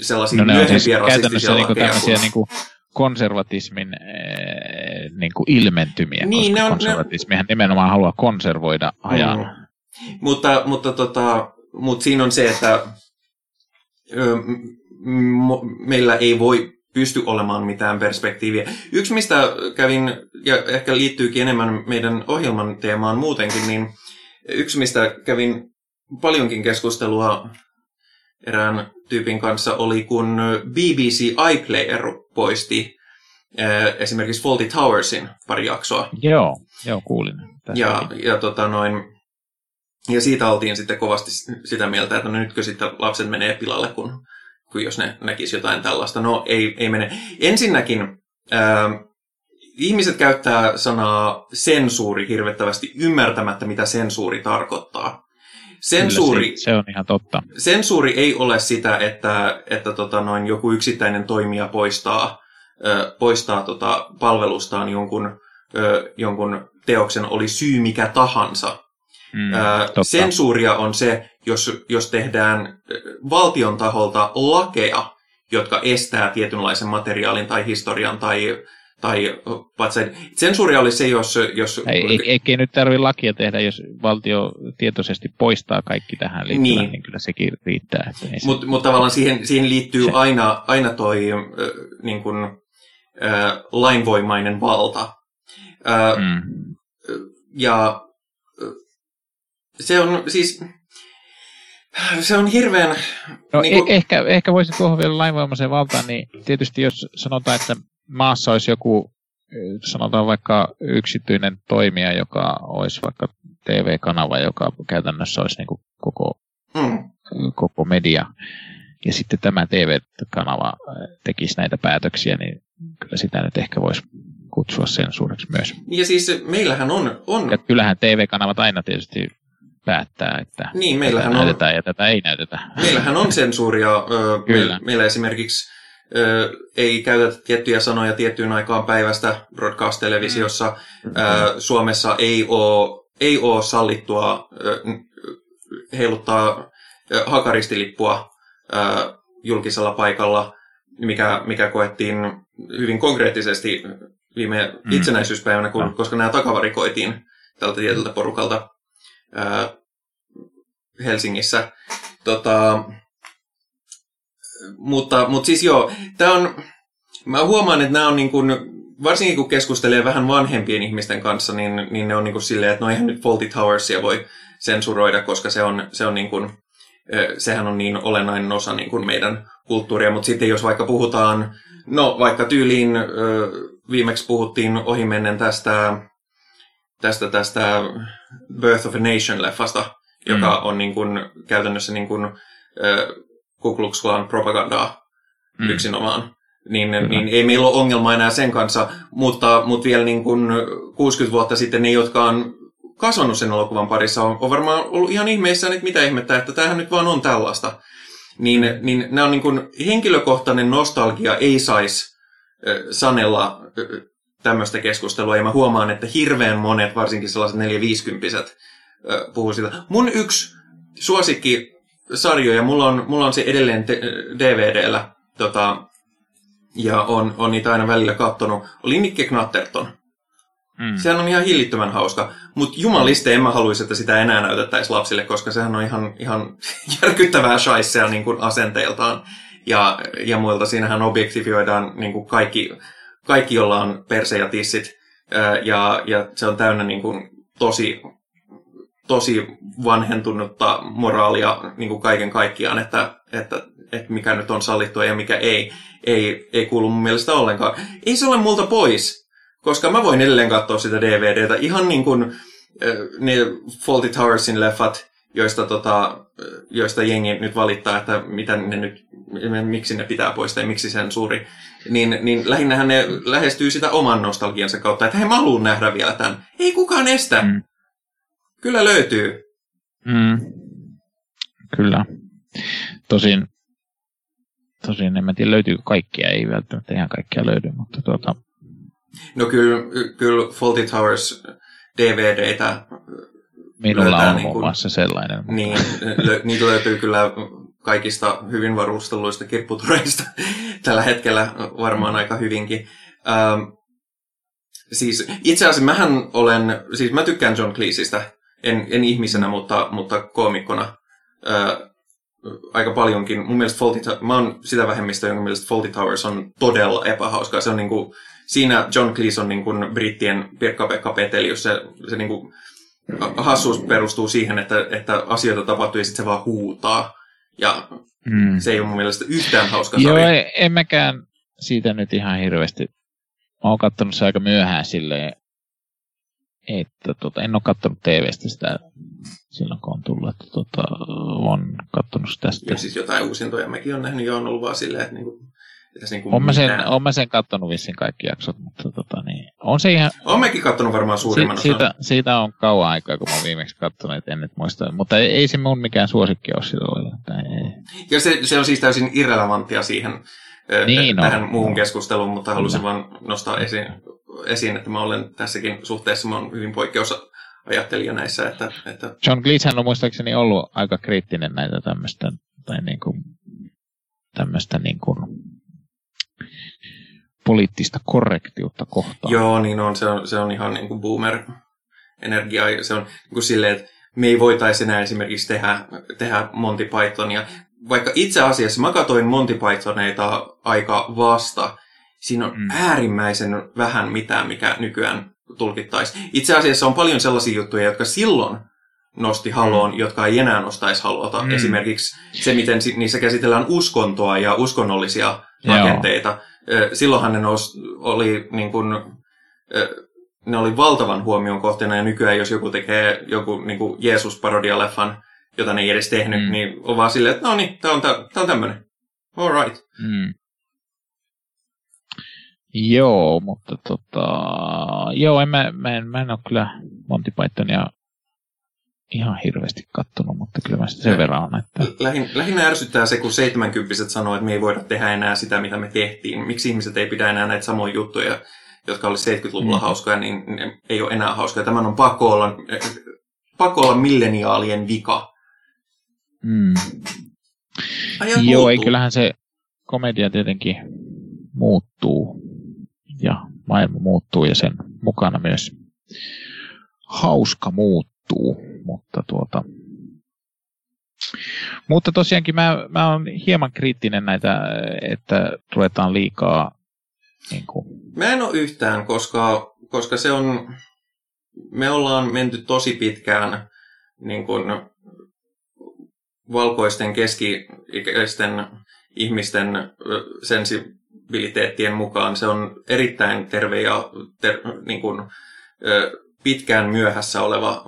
sellaisia no, myöhempiä siis rasistisia niin kuin tämmöisiä niin kuin konservatismin niin kuin ilmentymiä, niin, koska ne on, konservatismihan ne... nimenomaan haluaa konservoida ajan. Mm. Mutta, mutta, tota, mutta siinä on se, että meillä ei voi pysty olemaan mitään perspektiiviä. Yksi, mistä kävin, ja ehkä liittyykin enemmän meidän ohjelman teemaan muutenkin, niin yksi, mistä kävin paljonkin keskustelua erään tyypin kanssa, oli kun BBC iPlayer poisti eh, esimerkiksi Faulty Towersin pari jaksoa. Joo, joo kuulin. Ja, ja, tota noin, ja siitä oltiin sitten kovasti sitä mieltä, että no nytkö sitten lapset menee pilalle, kun kuin jos ne näkisi jotain tällaista. No ei, ei mene. Ensinnäkin ää, ihmiset käyttää sanaa sensuuri hirvettävästi ymmärtämättä, mitä sensuuri tarkoittaa. Sensuuri, Kyllä, se, se on ihan totta. Sensuuri ei ole sitä, että, että tota noin, joku yksittäinen toimija poistaa, ö, poistaa tota palvelustaan jonkun, ö, jonkun teoksen, oli syy mikä tahansa. Mm, sensuuria on se, jos, jos tehdään valtion taholta lakeja, jotka estää tietynlaisen materiaalin tai historian tai, tai patsain. Sensuuria oli se, jos... jos... Ei, eikä nyt tarvitse lakia tehdä, jos valtio tietoisesti poistaa kaikki tähän liittyvän, niin, niin kyllä sekin riittää. Mutta mut tavallaan siihen, siihen liittyy se. aina, aina toi äh, niin kun, äh, lainvoimainen valta. Äh, mm. Ja se on siis, se on hirveän... No, niin kuin... eh- ehkä, ehkä voisi tuohon vielä lainvoimaisen valtaan, niin tietysti jos sanotaan, että maassa olisi joku sanotaan vaikka yksityinen toimija, joka olisi vaikka TV-kanava, joka käytännössä olisi niin kuin koko, mm. koko media, ja sitten tämä TV-kanava tekisi näitä päätöksiä, niin kyllä sitä nyt ehkä voisi kutsua sensuuriksi myös. Ja siis meillähän on... on... Ja kyllähän TV-kanavat aina tietysti päättää, että niin, meillähän tätä on... näytetään ja tätä ei näytetä. Meillähän on sensuuria. Kyllä. Meillä esimerkiksi ö, ei käytetä tiettyjä sanoja tiettyyn aikaan päivästä broadcast-televisiossa. Mm. Ö, Suomessa ei ole, ei ole sallittua ö, heiluttaa ö, hakaristilippua ö, julkisella paikalla, mikä, mikä koettiin hyvin konkreettisesti viime mm. itsenäisyyspäivänä, kun, no. koska nämä takavarikoitiin tältä tietyltä porukalta Helsingissä. Tota, mutta, mutta siis joo, tämä on, mä huomaan, että nämä on niin kuin, varsinkin kun keskustelee vähän vanhempien ihmisten kanssa, niin, niin ne on niin kuin silleen, että no eihän nyt Faulty Towersia voi sensuroida, koska se on, se on niin kuin, sehän on niin olennainen osa niin kuin meidän kulttuuria, mutta sitten jos vaikka puhutaan, no vaikka tyyliin viimeksi puhuttiin ohimennen tästä, tästä, tästä Birth of a Nation-leffasta, mm. joka on niin kuin, käytännössä niin kuin, Ku Klux Klan propagandaa mm. yksinomaan. Niin, niin ei meillä ole ongelma enää sen kanssa, mutta, mutta vielä niin kuin 60 vuotta sitten ne, jotka on kasvanut sen elokuvan parissa, on, on varmaan ollut ihan ihmeissään, että mitä ihmettä, että tämähän nyt vaan on tällaista. Niin, niin nämä on niin kuin, henkilökohtainen nostalgia ei saisi sanella tämmöistä keskustelua, ja mä huomaan, että hirveän monet, varsinkin sellaiset 450 puhuu siitä. Mun yksi suosikki sarjoja, mulla on, mulla on se edelleen te- DVDllä, tota, ja on, on niitä aina välillä kattonut, oli Nikke Knatterton. Mm. Sehän on ihan hillittömän hauska, mutta jumaliste en mä haluaisi, että sitä enää näytettäisiin lapsille, koska sehän on ihan, ihan järkyttävää shaissea niin kuin asenteiltaan ja, ja muilta. Siinähän objektifioidaan niin kuin kaikki, kaikki, jolla on perse ja tissit, ja, ja se on täynnä niin kuin tosi, tosi vanhentunutta moraalia niin kuin kaiken kaikkiaan, että, että, että mikä nyt on sallittua ja mikä ei, ei, ei kuulu mun mielestä ollenkaan. Ei se ole multa pois, koska mä voin edelleen katsoa sitä DVDtä ihan niin kuin ne Faulty Towersin leffat, joista, tota, joista jengi nyt valittaa, että mitä ne nyt, miksi ne pitää poistaa ja miksi sen suuri, niin, niin lähinnähän ne lähestyy sitä oman nostalgiansa kautta, että hei mä haluan nähdä vielä tämän. Ei kukaan estä. Mm. Kyllä löytyy. Mm. Kyllä. Tosin, tosin en mä tiedä löytyykö kaikkia, ei välttämättä ihan kaikkia löydy, mutta tuota... No kyllä, kyllä Faulty Towers DVDtä Minulla on niin muun muassa sellainen. Mutta... Niin, lö, niitä löytyy kyllä kaikista hyvin varustelluista kirpputureista tällä hetkellä varmaan aika hyvinkin. Ähm, siis itse asiassa mähän olen, siis mä tykkään John Cleeseistä, en, en ihmisenä, mutta, mutta koomikkona äh, aika paljonkin. Mun mielestä Faulty, mä oon sitä vähemmistä, jonka mielestä Faulty Towers on todella epähauskaa. Se on niin kuin, siinä John Cleese on niin kuin brittien Pirkka-Pekka Petelius, se, se niin kuin hassuus perustuu siihen, että, että asioita tapahtuu ja sitten se vaan huutaa. Ja mm. se ei ole mun mielestä yhtään hauska sarja. Joo, en mäkään siitä nyt ihan hirveästi. Mä oon kattonut se aika myöhään silleen, että tota, en ole kattonut TVstä sitä silloin, kun on tullut. Että, tota, on kattonut sitä sitten. Ja siis jotain uusintoja mäkin olen nähnyt ja on ollut vaan silleen, että niinku, niin on, mä sen, on mä sen kattonut vissiin kaikki jaksot, mutta tota, niin, on se ihan... On mekin kattonut varmaan suurimman si- siitä, siitä, on kauan aikaa, kun mä viimeksi kattonut, en nyt muista. Mutta ei, ei se mun mikään suosikki ole silloin. Että ei. Ja se, se on siis täysin irrelevanttia siihen niin tähän on. muuhun keskusteluun, mutta halusin Kyllä. vaan nostaa esiin, esiin, että mä olen tässäkin suhteessa mä olen hyvin poikkeus ajattelija näissä. Että, että... John Cleese on muistaakseni ollut aika kriittinen näitä tämmöistä, tai niin kuin, tämmöistä niin kuin, poliittista korrektiutta kohtaan. Joo, niin on. Se on, se on ihan niin kuin boomer-energia. Se on niin kuin silleen, että me ei voitaisi enää esimerkiksi tehdä, tehdä Monty Pythonia. Vaikka itse asiassa mä katsoin Monty Pythoneita aika vasta. Siinä on mm. äärimmäisen vähän mitään, mikä nykyään tulkittaisi. Itse asiassa on paljon sellaisia juttuja, jotka silloin nosti haloon, mm. jotka ei enää nostaisi halota. Mm. Esimerkiksi se, miten niissä käsitellään uskontoa ja uskonnollisia rakenteita. Joo silloinhan ne nous, oli niin kuin, ne oli valtavan huomion kohteena ja nykyään jos joku tekee joku niin kuin Jeesus-parodialeffan, jota ne ei edes tehnyt, mm. niin on vaan silleen, että no niin, tää on, tää, tää on tämmönen. All right. Mm. Joo, mutta tota, joo, en mä, mä, en, mä en ole kyllä Monty Pythonia ihan hirveästi kattonut, mutta kyllä mä sen verran on. Että... Lähin, lähinnä ärsyttää se, kun 70 sanoo, että me ei voida tehdä enää sitä, mitä me tehtiin. Miksi ihmiset ei pidä enää näitä samoja juttuja, jotka oli 70-luvulla mm. hauskoja, niin ne ei ole enää hauskoja. Tämän on pakko olla, pakko olla milleniaalien vika. Mm. Joo, ei kyllähän se komedia tietenkin muuttuu ja maailma muuttuu ja sen mukana myös. Hauska muuttuu, mutta tuota, mutta tosiaankin mä, mä olen hieman kriittinen näitä, että ruvetaan liikaa niin kuin... Mä en ole yhtään, koska, koska se on, me ollaan menty tosi pitkään niin kuin, valkoisten keski-ikäisten ihmisten sensibiliteettien mukaan. Se on erittäin terve ja ter, niin kuin, pitkään myöhässä oleva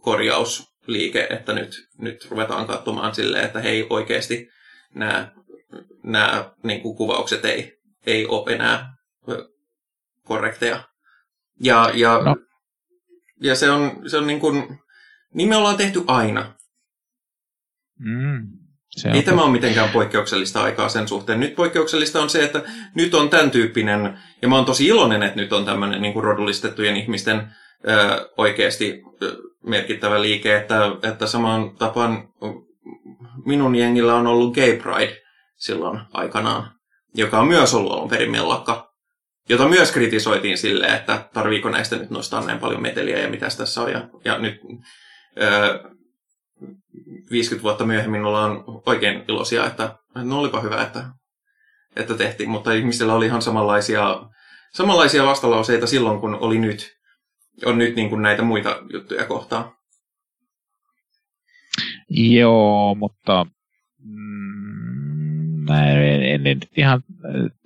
korjausliike, että nyt, nyt ruvetaan katsomaan silleen, että hei oikeasti nämä, nämä niin kuin kuvaukset ei, ei ole enää korrekteja. Ja, ja, no. ja se on, se on niin kuin, niin me ollaan tehty aina. Mm, se Ei tämä ole mitenkään poikkeuksellista aikaa sen suhteen. Nyt poikkeuksellista on se, että nyt on tämän tyyppinen, ja mä oon tosi iloinen, että nyt on tämmöinen niin kuin rodullistettujen ihmisten ö, oikeasti merkittävä liike, että, että samaan tapaan minun jengillä on ollut Gay Pride silloin aikanaan, joka on myös ollut alun perin mellakka, jota myös kritisoitiin silleen, että tarviiko näistä nyt nostaa näin paljon meteliä ja mitä tässä on. Ja, ja nyt ö, 50 vuotta myöhemmin ollaan oikein iloisia, että no olipa hyvä, että, että tehtiin, mutta ihmisillä oli ihan samanlaisia, samanlaisia vastalauseita silloin, kun oli nyt, on nyt niin kuin näitä muita juttuja kohtaan. Joo, mutta mm, en, en, en ihan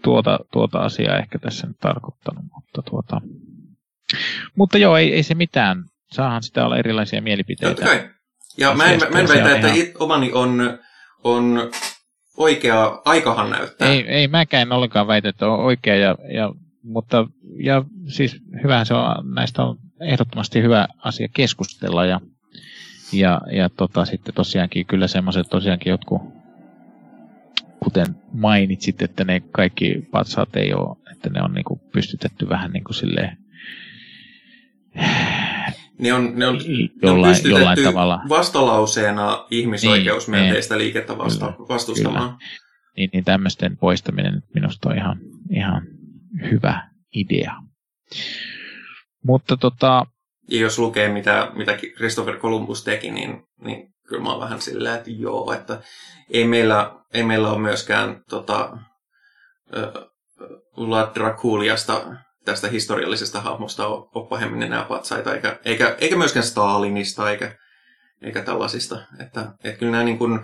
tuota, tuota asiaa ehkä tässä nyt tarkoittanut, mutta, tuota, mutta joo, ei, ei se mitään. Saahan sitä olla erilaisia mielipiteitä. Totta kai. Ja mä en, mä en väitä, että ihan... omani on, on oikea, aikahan näyttää. Ei, ei mäkään en ollenkaan väitä, että on oikea, ja, ja, mutta ja siis hyvähän se on, näistä on ehdottomasti hyvä asia keskustella, ja, ja, ja tota, sitten tosiaankin kyllä semmoiset tosiaankin jotkut, kuten mainitsit, että ne kaikki patsaat ei ole, että ne on niinku pystytetty vähän niin kuin silleen ne on, ne on, ne on pystytetty jollain tavalla. vastalauseena ihmisoikeusmyönteistä niin, liikettä vasta, kyllä, vastustamaan. Kyllä. Niin, niin tämmöisten poistaminen minusta on ihan, ihan hyvä idea. Mutta tota... Ja jos lukee, mitä, mitä Christopher Columbus teki, niin, niin kyllä mä oon vähän silleen, että joo, että ei meillä, ei meillä ole myöskään tota, Vlad Draculiasta tästä historiallisesta hahmosta ole pahemmin enää patsaita, eikä, eikä, eikä myöskään Stalinista, eikä, eikä tällaisista. Että, että kyllä nämä niin kuin,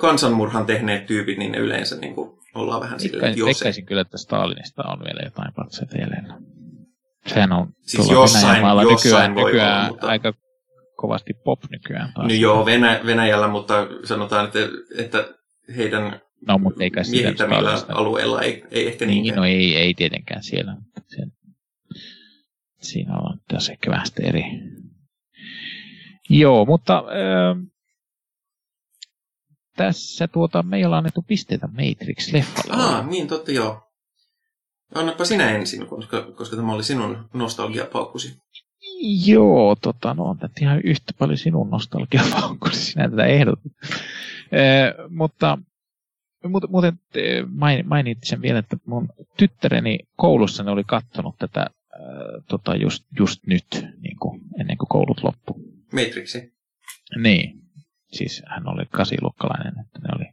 kansanmurhan tehneet tyypit, niin ne yleensä niin kuin, ollaan vähän silleen, että jos ei... kyllä, että Stalinista on vielä jotain patsaita jäljellä. Sehän on siis jossain, jossain nykyään, voi nykyään olla, mutta... aika kovasti pop nykyään taas. No joo, Venä, Venäjällä, mutta sanotaan, että, että heidän No, mutta eikä miehittämillä alueilla ei, ei ehkä niin. Niin, no ei, ei tietenkään siellä. Sen, siinä on tässä ehkä vähän eri. Joo, mutta äh, tässä tuota, me ei olla annettu pisteitä Matrix-leffalle. Ah, niin totta joo. Annapa sinä ensin, koska, koska tämä oli sinun nostalgiapaukkusi. Joo, tota, no on tätä ihan yhtä paljon sinun nostalgiapaukkusi, sinä tätä ehdotit. Äh, mutta Muuten eh, mainitsin vielä, että mun tyttäreni koulussa ne oli katsonut tätä äh, tota just, just nyt, niin kuin, ennen kuin koulut loppu. Matrixi? Niin. Siis hän oli kasiluokkalainen, että ne oli,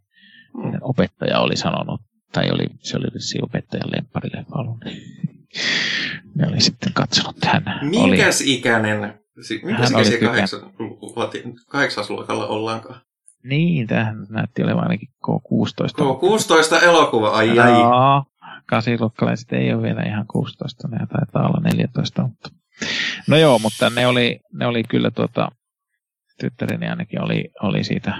mm. opettaja oli sanonut, tai oli, se oli vissiin opettajan lempparille ollut. ne oli sitten katsonut, hän Minkäs oli, ikäinen, minkäs ikäisiä kahdeksan, kahdeksasluokalla ollaankaan? Niin, tähän näytti olevan ainakin K16. K16 elokuva, ai ai. Joo, kasiluokkalaiset ei ole vielä ihan 16, ne taitaa olla 14, mutta No joo, mutta ne oli, ne oli kyllä tuota, tyttäreni ainakin oli, oli siitä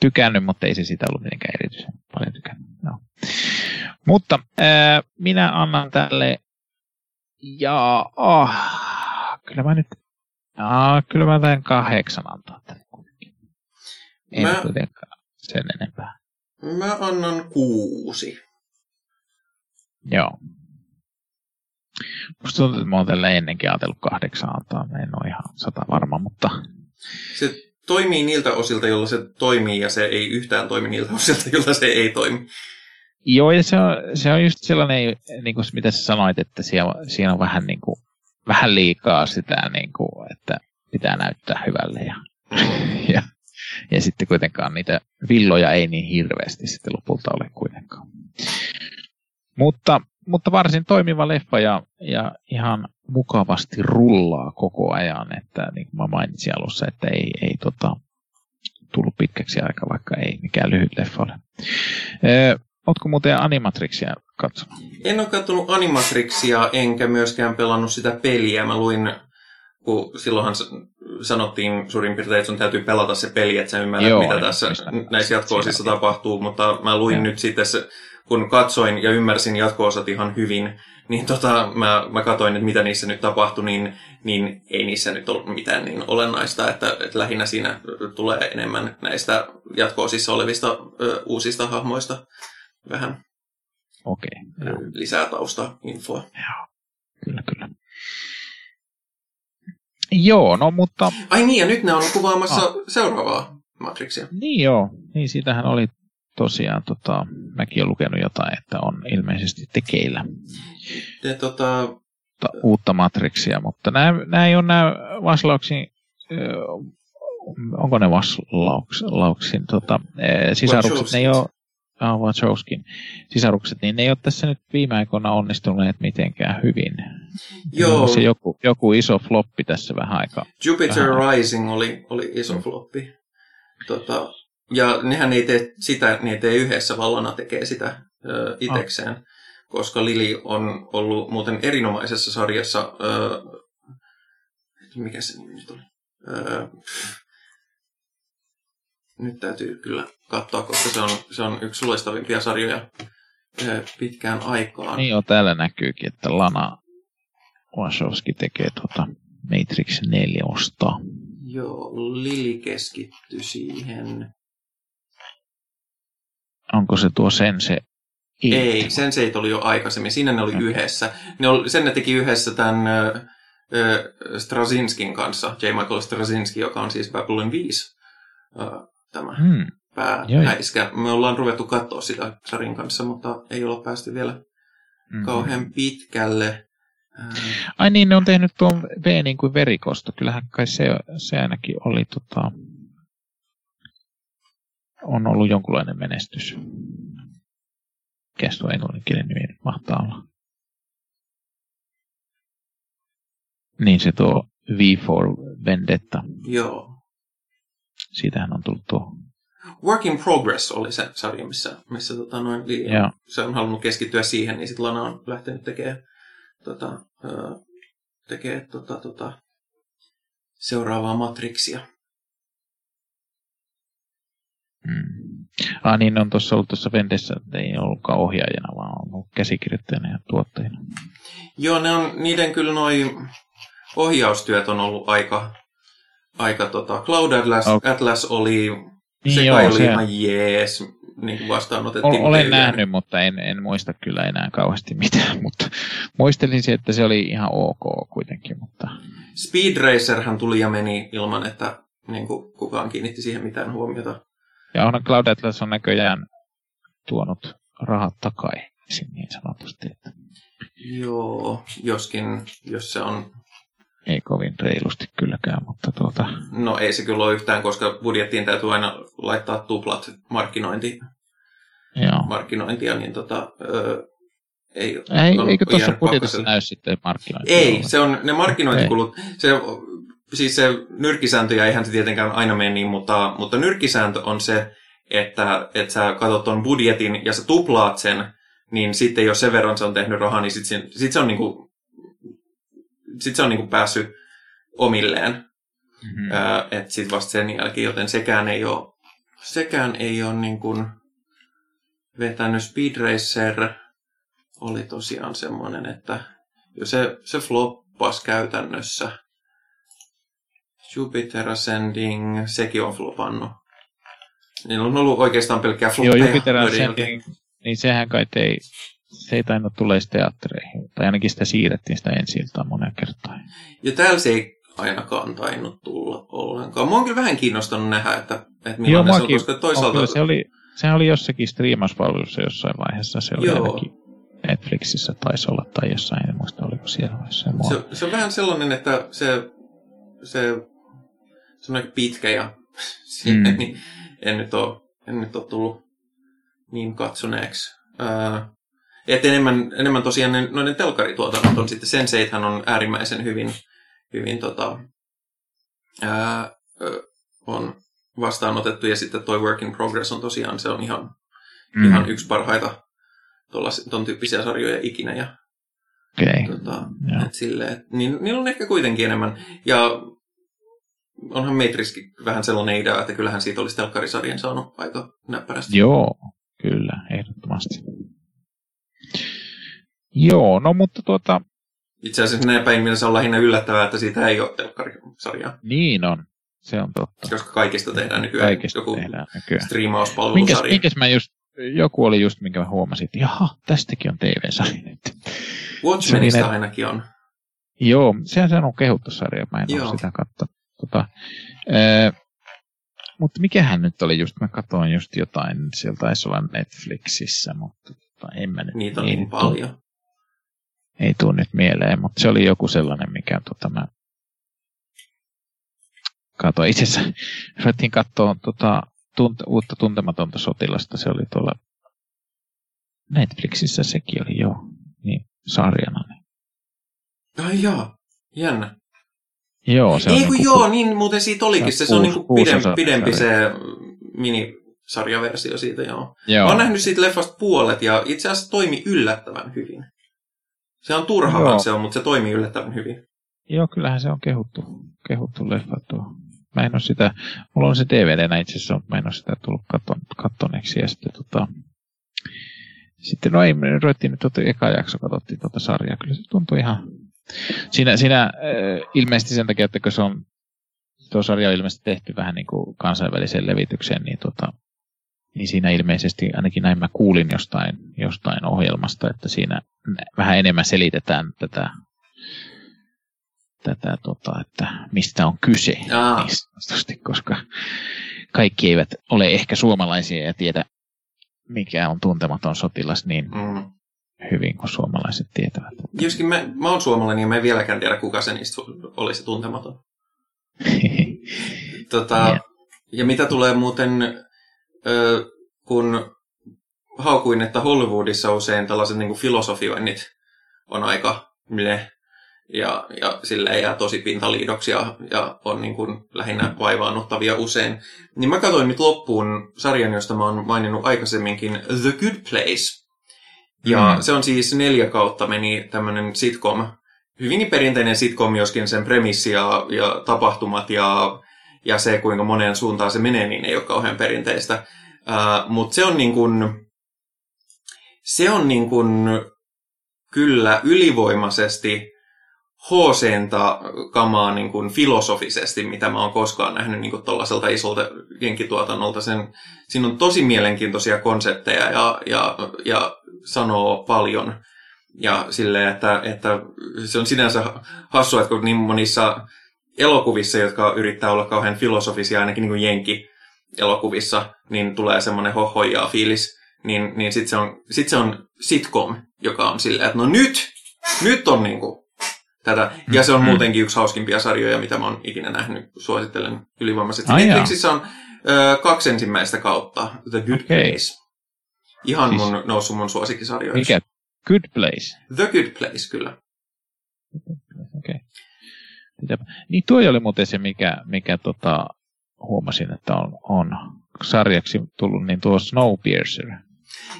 tykännyt, mutta ei se sitä ollut mitenkään erityisen paljon tykännyt. No. Mutta ää, minä annan tälle, ja oh, kyllä mä nyt, ah, kyllä mä teen kahdeksan antaa tälle. En mä, kuitenkaan sen enempää. Mä annan kuusi. Joo. Musta tuntuu, että mä oon tällä ennenkin ajatellut kahdeksan antaa. Mä en ole ihan sata varma, mutta... Se toimii niiltä osilta, jolla se toimii, ja se ei yhtään toimi niiltä osilta, jolla se ei toimi. Joo, ja se on, se on just sellainen, niin kuin mitä sä sanoit, että siellä, siinä on vähän, niin kuin, vähän liikaa sitä, niin kuin, että pitää näyttää hyvälle. Ja, ja, ja sitten kuitenkaan niitä villoja ei niin hirveästi sitten lopulta ole kuitenkaan. Mutta mutta varsin toimiva leffa ja, ja ihan mukavasti rullaa koko ajan, että niin kuin mä mainitsin alussa, että ei, ei tota, tullut pitkäksi aika, vaikka ei mikään lyhyt leffa ole. Ee, Oletko muuten Animatrixia katsonut? En ole katsonut Animatrixia, enkä myöskään pelannut sitä peliä. Mä luin, kun silloinhan sanottiin suurin piirtein, että sun täytyy pelata se peli, että sä ymmärrät, Joo, mitä tässä näissä jatkoosissa tapahtuu, mutta mä luin ja. nyt sitten kun katsoin ja ymmärsin jatko-osat ihan hyvin, niin tota, mä, mä katsoin, että mitä niissä nyt tapahtui, niin, niin ei niissä nyt ollut mitään niin olennaista, että, että lähinnä siinä tulee enemmän näistä jatko-osissa olevista ö, uusista hahmoista vähän Okei, okay, lisää tausta-infoa. Joo, kyllä, kyllä. Joo, no mutta... Ai niin, ja nyt ne on kuvaamassa ah. seuraavaa Matrixia. Niin joo, niin siitähän oli tosiaan tota, mäkin olen lukenut jotain, että on ilmeisesti tekeillä ja, tota... uutta Matrixia, mutta nämä, nämä ei ole nämä Vaslauksin, onko ne Vaslauksin tota, sisarukset, ne ei ole ah, Wachowskin sisarukset, niin ne ei ole tässä nyt viime aikoina onnistuneet mitenkään hyvin. Joo. Se joku, joku iso floppi tässä vähän aikaa. Jupiter vähän. Rising oli, oli iso mm. floppi. Tota, ja nehän ei tee sitä, niin tee yhdessä, Vallona tekee sitä ö, itekseen, oh. koska Lili on ollut muuten erinomaisessa sarjassa, ö, mikä se nimi nyt oli? Nyt täytyy kyllä katsoa, koska se on, se on yksi loistavimpia sarjoja pitkään aikaan. Niin jo, täällä näkyykin, että Lana Wachowski tekee tuota Matrix 4 ostaa. Joo, Lili keskittyi siihen Onko se tuo Sense? It? Ei, Senseit oli jo aikaisemmin. Siinä ne oli okay. yhdessä. Ne oli, sen ne teki yhdessä tämän äh, Strazinskin kanssa, J. Michael Strazinski, joka on siis Babylon 5 äh, tämä hmm. päähäiskä. Me ollaan ruvettu katsoa sitä Sarin kanssa, mutta ei olla päästy vielä mm-hmm. kauhean pitkälle. Ai niin, ne on tehnyt tuon V niin kuin verikosto. Kyllähän kai se, se ainakin oli tota, on ollut jonkunlainen menestys. Mikä tuo englanninkielen nimi mahtaa olla? Niin se tuo V for Vendetta. Joo. Siitähän on tullut tuo. Work in Progress oli se sarja, missä, missä tota, noin, se on halunnut keskittyä siihen, niin sitten Lana on lähtenyt tekemään tota, tekee, tota, tota, seuraavaa Matrixia. Mm. Ah niin, on tuossa ollut tuossa Vendessä, ei ollutkaan ohjaajana, vaan on ollut käsikirjoittajana ja tuottajana. Joo, ne on, niiden kyllä noin ohjaustyöt on ollut aika, aika tota, Cloud Atlas, okay. Atlas oli, niin se joo, oli se... ihan jees, niin vastaanotettiin. Olen teille. nähnyt, mutta en, en muista kyllä enää kauheasti mitään, mutta muistelin se, että se oli ihan ok kuitenkin. Mutta... Speed Racerhan tuli ja meni ilman, että niin kuin, kukaan kiinnitti siihen mitään huomiota. Ja onhan Cloud Atlas on näköjään tuonut rahat takaisin niin sanotusti. Että... Joo, joskin jos se on... Ei kovin reilusti kylläkään, mutta tuota... No ei se kyllä ole yhtään, koska budjettiin täytyy aina laittaa tuplat markkinointi... Joo. markkinointia, niin tota, öö, ei, ei, eikö tuossa budjetissa näy sitten markkinointi? Ei, se on ne markkinointikulut. Se siis se nyrkkisääntöjä eihän se tietenkään aina mene niin, mutta, mutta nyrkkisääntö on se, että, että sä katsot ton budjetin ja sä tuplaat sen niin sitten jos sen verran se on tehnyt rahaa, niin sitten sit, sit se on niinku, sit se on niinku päässyt omilleen. Mm-hmm. että sitten vasta sen jälkeen, joten sekään ei ole, sekään ei ole niin kuin vetänyt Speed Racer oli tosiaan semmoinen, että jo se, se floppasi käytännössä. Jupiter Ascending, sekin on flopannut. Niin on ollut oikeastaan pelkkää floppeja. Joo, Jupiter Ascending, niin sehän kai ei, se ei tainnut tulla teattereihin. Tai ainakin sitä siirrettiin sitä ensi monen kertaan. Ja täällä se ei ainakaan tainnut tulla ollenkaan. Mä oon kyllä vähän kiinnostanut nähdä, että, että millainen Joo, se on, koska toisaalta... On, se, oli, se oli jossakin striimauspalvelussa jossain vaiheessa. Se oli Joo. ainakin Netflixissä taisi olla tai jossain, en muista oliko siellä vaiheessa. Se, se on vähän sellainen, että se, se, se on aika pitkä ja mm. niin en nyt ole, en nyt ole tullut niin katsoneeksi. Ää, et enemmän, enemmän tosiaan ne, noiden telkarituotannot on sitten, Senseithän on äärimmäisen hyvin, hyvin tota, ää, on vastaanotettu ja sitten toi Work in Progress on tosiaan, se on ihan, mm. ihan yksi parhaita tuon tyyppisiä sarjoja ikinä. Ja, okay. tota, et silleen, et, niin, niillä on ehkä kuitenkin enemmän. Ja onhan Matrixkin vähän sellainen idea, että kyllähän siitä olisi telkkarisarjan saanut aika näppärästi. Joo, kyllä, ehdottomasti. Joo, no mutta tuota... Itse asiassa näin päin mielessä on lähinnä yllättävää, että siitä ei ole telkkarisarjaa. Niin on, se on totta. Koska kaikista tehdään nykyään kaikista joku tehdään nykyään. striimauspalvelusarja. Minkäs, minkäs mä just joku oli just, minkä mä huomasin, että jaha, tästäkin on TV-sarja nyt. Watchmenista niin, ainakin on. Joo, sehän se on kehuttu sarja, mä en Joo. ole sitä katsoa. Tota, ää, mutta mikähän nyt oli just, mä katsoin just jotain, sieltä taisi olla Netflixissä, mutta tota, en mä nyt. Niitä on niin, niin paljon. Ei tuu nyt mieleen, mutta se oli joku sellainen, mikä tota, mä katsoin. Itse asiassa ruvettiin katsoa tota, tunt, uutta tuntematonta sotilasta. Se oli tuolla Netflixissä sekin oli jo niin, sarjana. Niin. Ai joo, jännä. Joo, se Ei kun niin joo, niin muuten siitä olikin. Se, se on niin pidempi, pidempi se minisarjaversio siitä, joo. joo. Mä oon nähnyt siitä leffasta puolet ja itse asiassa toimi yllättävän hyvin. Se on turhaa se on, mutta se toimii yllättävän hyvin. Joo, kyllähän se on kehuttu, kehuttu leffa tuo mä en ole sitä, mulla on se DVD itse asiassa, mutta mä en ole sitä tullut katon, kattoneeksi. Ja sitten tota, sitten no ei, me ruvettiin nyt tuota, eka jakso, katsottiin tuota sarjaa. Kyllä se tuntui ihan, siinä, siinä äh, ilmeisesti sen takia, että kun se on, tuo sarja on ilmeisesti tehty vähän niin kuin kansainväliseen levitykseen, niin, tota, niin siinä ilmeisesti, ainakin näin mä kuulin jostain, jostain ohjelmasta, että siinä vähän enemmän selitetään tätä tätä, tota, että mistä on kyse niin koska kaikki eivät ole ehkä suomalaisia ja tiedä, mikä on tuntematon sotilas niin mm. hyvin kuin suomalaiset tietävät. Joskin mä, mä oon suomalainen ja mä en vieläkään tiedä, kuka se niistä oli se tuntematon. tota, ja. ja mitä tulee muuten, ö, kun haukuin, että Hollywoodissa usein tällaiset niin kuin filosofioinnit on aika mille ja, ja sille jää tosi pintaliidoksia ja on niin kuin lähinnä vaivaannuttavia usein. Niin mä katsoin nyt loppuun sarjan, josta mä oon maininnut aikaisemminkin, The Good Place. Ja mm. se on siis neljä kautta meni tämmönen sitcom, hyvinkin perinteinen sitcom, joskin sen premissi ja, ja tapahtumat ja, ja se, kuinka moneen suuntaan se menee, niin ei ole kauhean perinteistä. Uh, Mutta se on niin kuin, se on niin kuin kyllä ylivoimaisesti HCnta kamaa niin kuin filosofisesti, mitä mä oon koskaan nähnyt niin tuollaiselta isolta jenkituotannolta. Sen, siinä on tosi mielenkiintoisia konsepteja ja, ja, ja sanoo paljon. Ja sille, että, että se on sinänsä hassua, että kun niin monissa elokuvissa, jotka yrittää olla kauhean filosofisia, ainakin niin kuin jenki elokuvissa, niin tulee semmoinen hohojaa fiilis, niin, niin sitten se, on, sit se on sitcom, joka on silleen, että no nyt, nyt on niin kuin tätä. Ja se on mm-hmm. muutenkin yksi hauskimpia sarjoja, mitä mä oon ikinä nähnyt. Suosittelen ylivoimaisesti. Ai Netflixissä on ö, kaksi ensimmäistä kautta. The Good okay. Place. Ihan siis... mun, noussut mun suosikkisarjoiksi. Mikä? Good Place? The Good Place, kyllä. Okay. Niin tuo oli muuten se, mikä, mikä tota, huomasin, että on, on sarjaksi tullut, niin tuo Snowpiercer.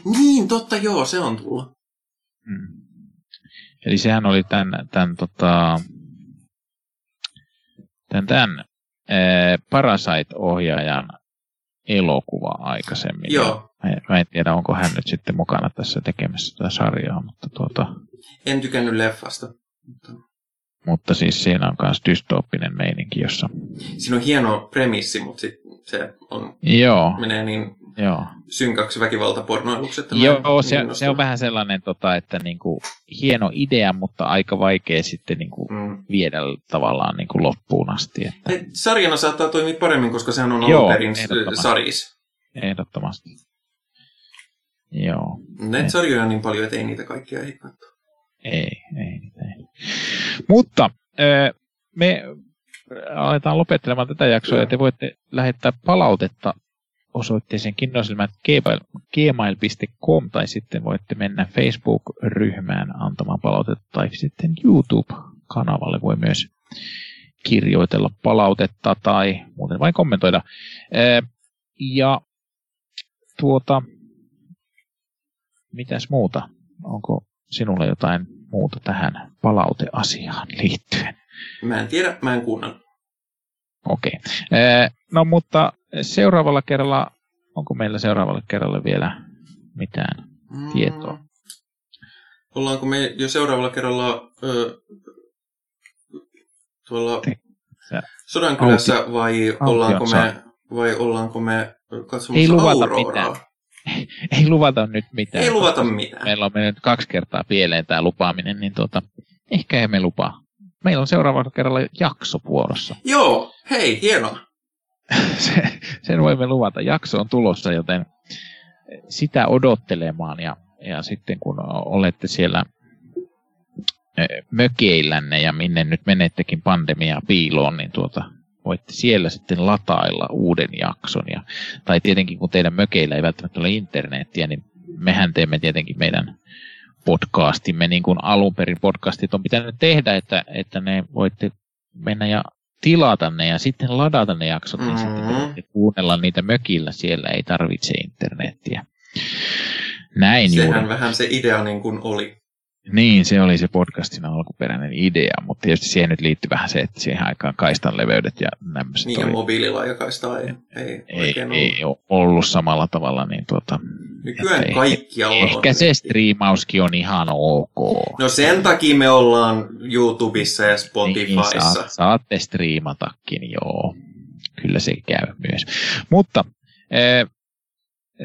Niin, totta joo, se on tullut. Mm. Eli sehän oli tämän, tämän, tota, tämän, tämän ää, Parasite-ohjaajan elokuva aikaisemmin. Joo. Mä, mä en tiedä, onko hän nyt sitten mukana tässä tekemässä tätä sarjaa, mutta, tuota, En tykännyt leffasta. Mutta mutta siis siinä on myös dystooppinen meininki, jossa... Siinä on hieno premissi, mutta sit se on, Joo, menee niin joo. synkäksi väkivaltapornoiluksi, että Joo, se, se on vähän sellainen, tota, että niinku, hieno idea, mutta aika vaikea sitten niinku, Mm. viedä tavallaan niinku, loppuun asti. Että, Et Sarjana saattaa toimia paremmin, koska sehän on Joo, alun ehdottomasti. saris. ehdottomasti. Joo, Näitä Et- sarjoja on niin paljon, että ei niitä kaikkia ehdi katsoa. ei, ei, ei. Mutta me aletaan lopettelemaan tätä jaksoa ja te voitte lähettää palautetta osoitteeseen kinnosilmät.gmail.com tai sitten voitte mennä Facebook-ryhmään antamaan palautetta tai sitten YouTube-kanavalle voi myös kirjoitella palautetta tai muuten vain kommentoida. Ja tuota, mitäs muuta? Onko sinulla jotain muuta tähän palauteasiaan liittyen? Mä en tiedä, mä en kuunnella. Okei. Okay. No mutta seuraavalla kerralla, onko meillä seuraavalle kerralle vielä mitään? Mm. Tietoa. Ollaanko me jo seuraavalla kerralla ö, tuolla Te- sä- Sodankylässä vai ollaanko me, vai ollaanko me katsomassa Ei luvata Auroraa? mitään. Ei luvata nyt mitään. Ei luvata mitään. Meillä on mennyt kaksi kertaa pieleen tämä lupaaminen, niin tuota, ehkä emme lupaa. Meillä on seuraavalla kerralla jakso vuorossa. Joo, hei, hienoa. Se, sen voimme luvata. Jakso on tulossa, joten sitä odottelemaan ja, ja sitten kun olette siellä mökeillänne ja minne nyt menettekin pandemiaa piiloon, niin tuota, voitte siellä sitten latailla uuden jakson. Ja, tai tietenkin kun teidän mökeillä ei välttämättä ole internettiä, niin mehän teemme tietenkin meidän podcastimme niin kuin alun perin podcastit on pitänyt tehdä, että, että ne voitte mennä ja tilata ne ja sitten ladata ne jaksot, niin sitten te Mhm. voitte kuunnella niitä mökillä, siellä ei tarvitse internettiä. Näin Sehän juuri. vähän se idea niin kuin oli. Niin, se oli se podcastin alkuperäinen idea, mutta tietysti siihen nyt liittyy vähän se, että siihen aikaan kaistan leveydet ja nämmäiset Niin ja oli, mobiililaajakaista ei, ei, ei, ollut. ei ole ollut samalla tavalla, niin tuota, Nykyään kaikkialla on. ehkä se striimauskin on ihan ok. No sen takia me ollaan YouTubessa ja Niin, Spotifyssa. saat, saatte striimatakin, joo. Kyllä se käy myös. Mutta eh,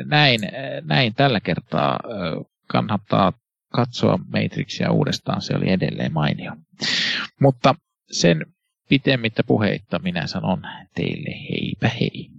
näin, eh, näin tällä kertaa eh, kannattaa katsoa Matrixia uudestaan, se oli edelleen mainio. Mutta sen pitemmittä puheitta minä sanon teille heipä hei.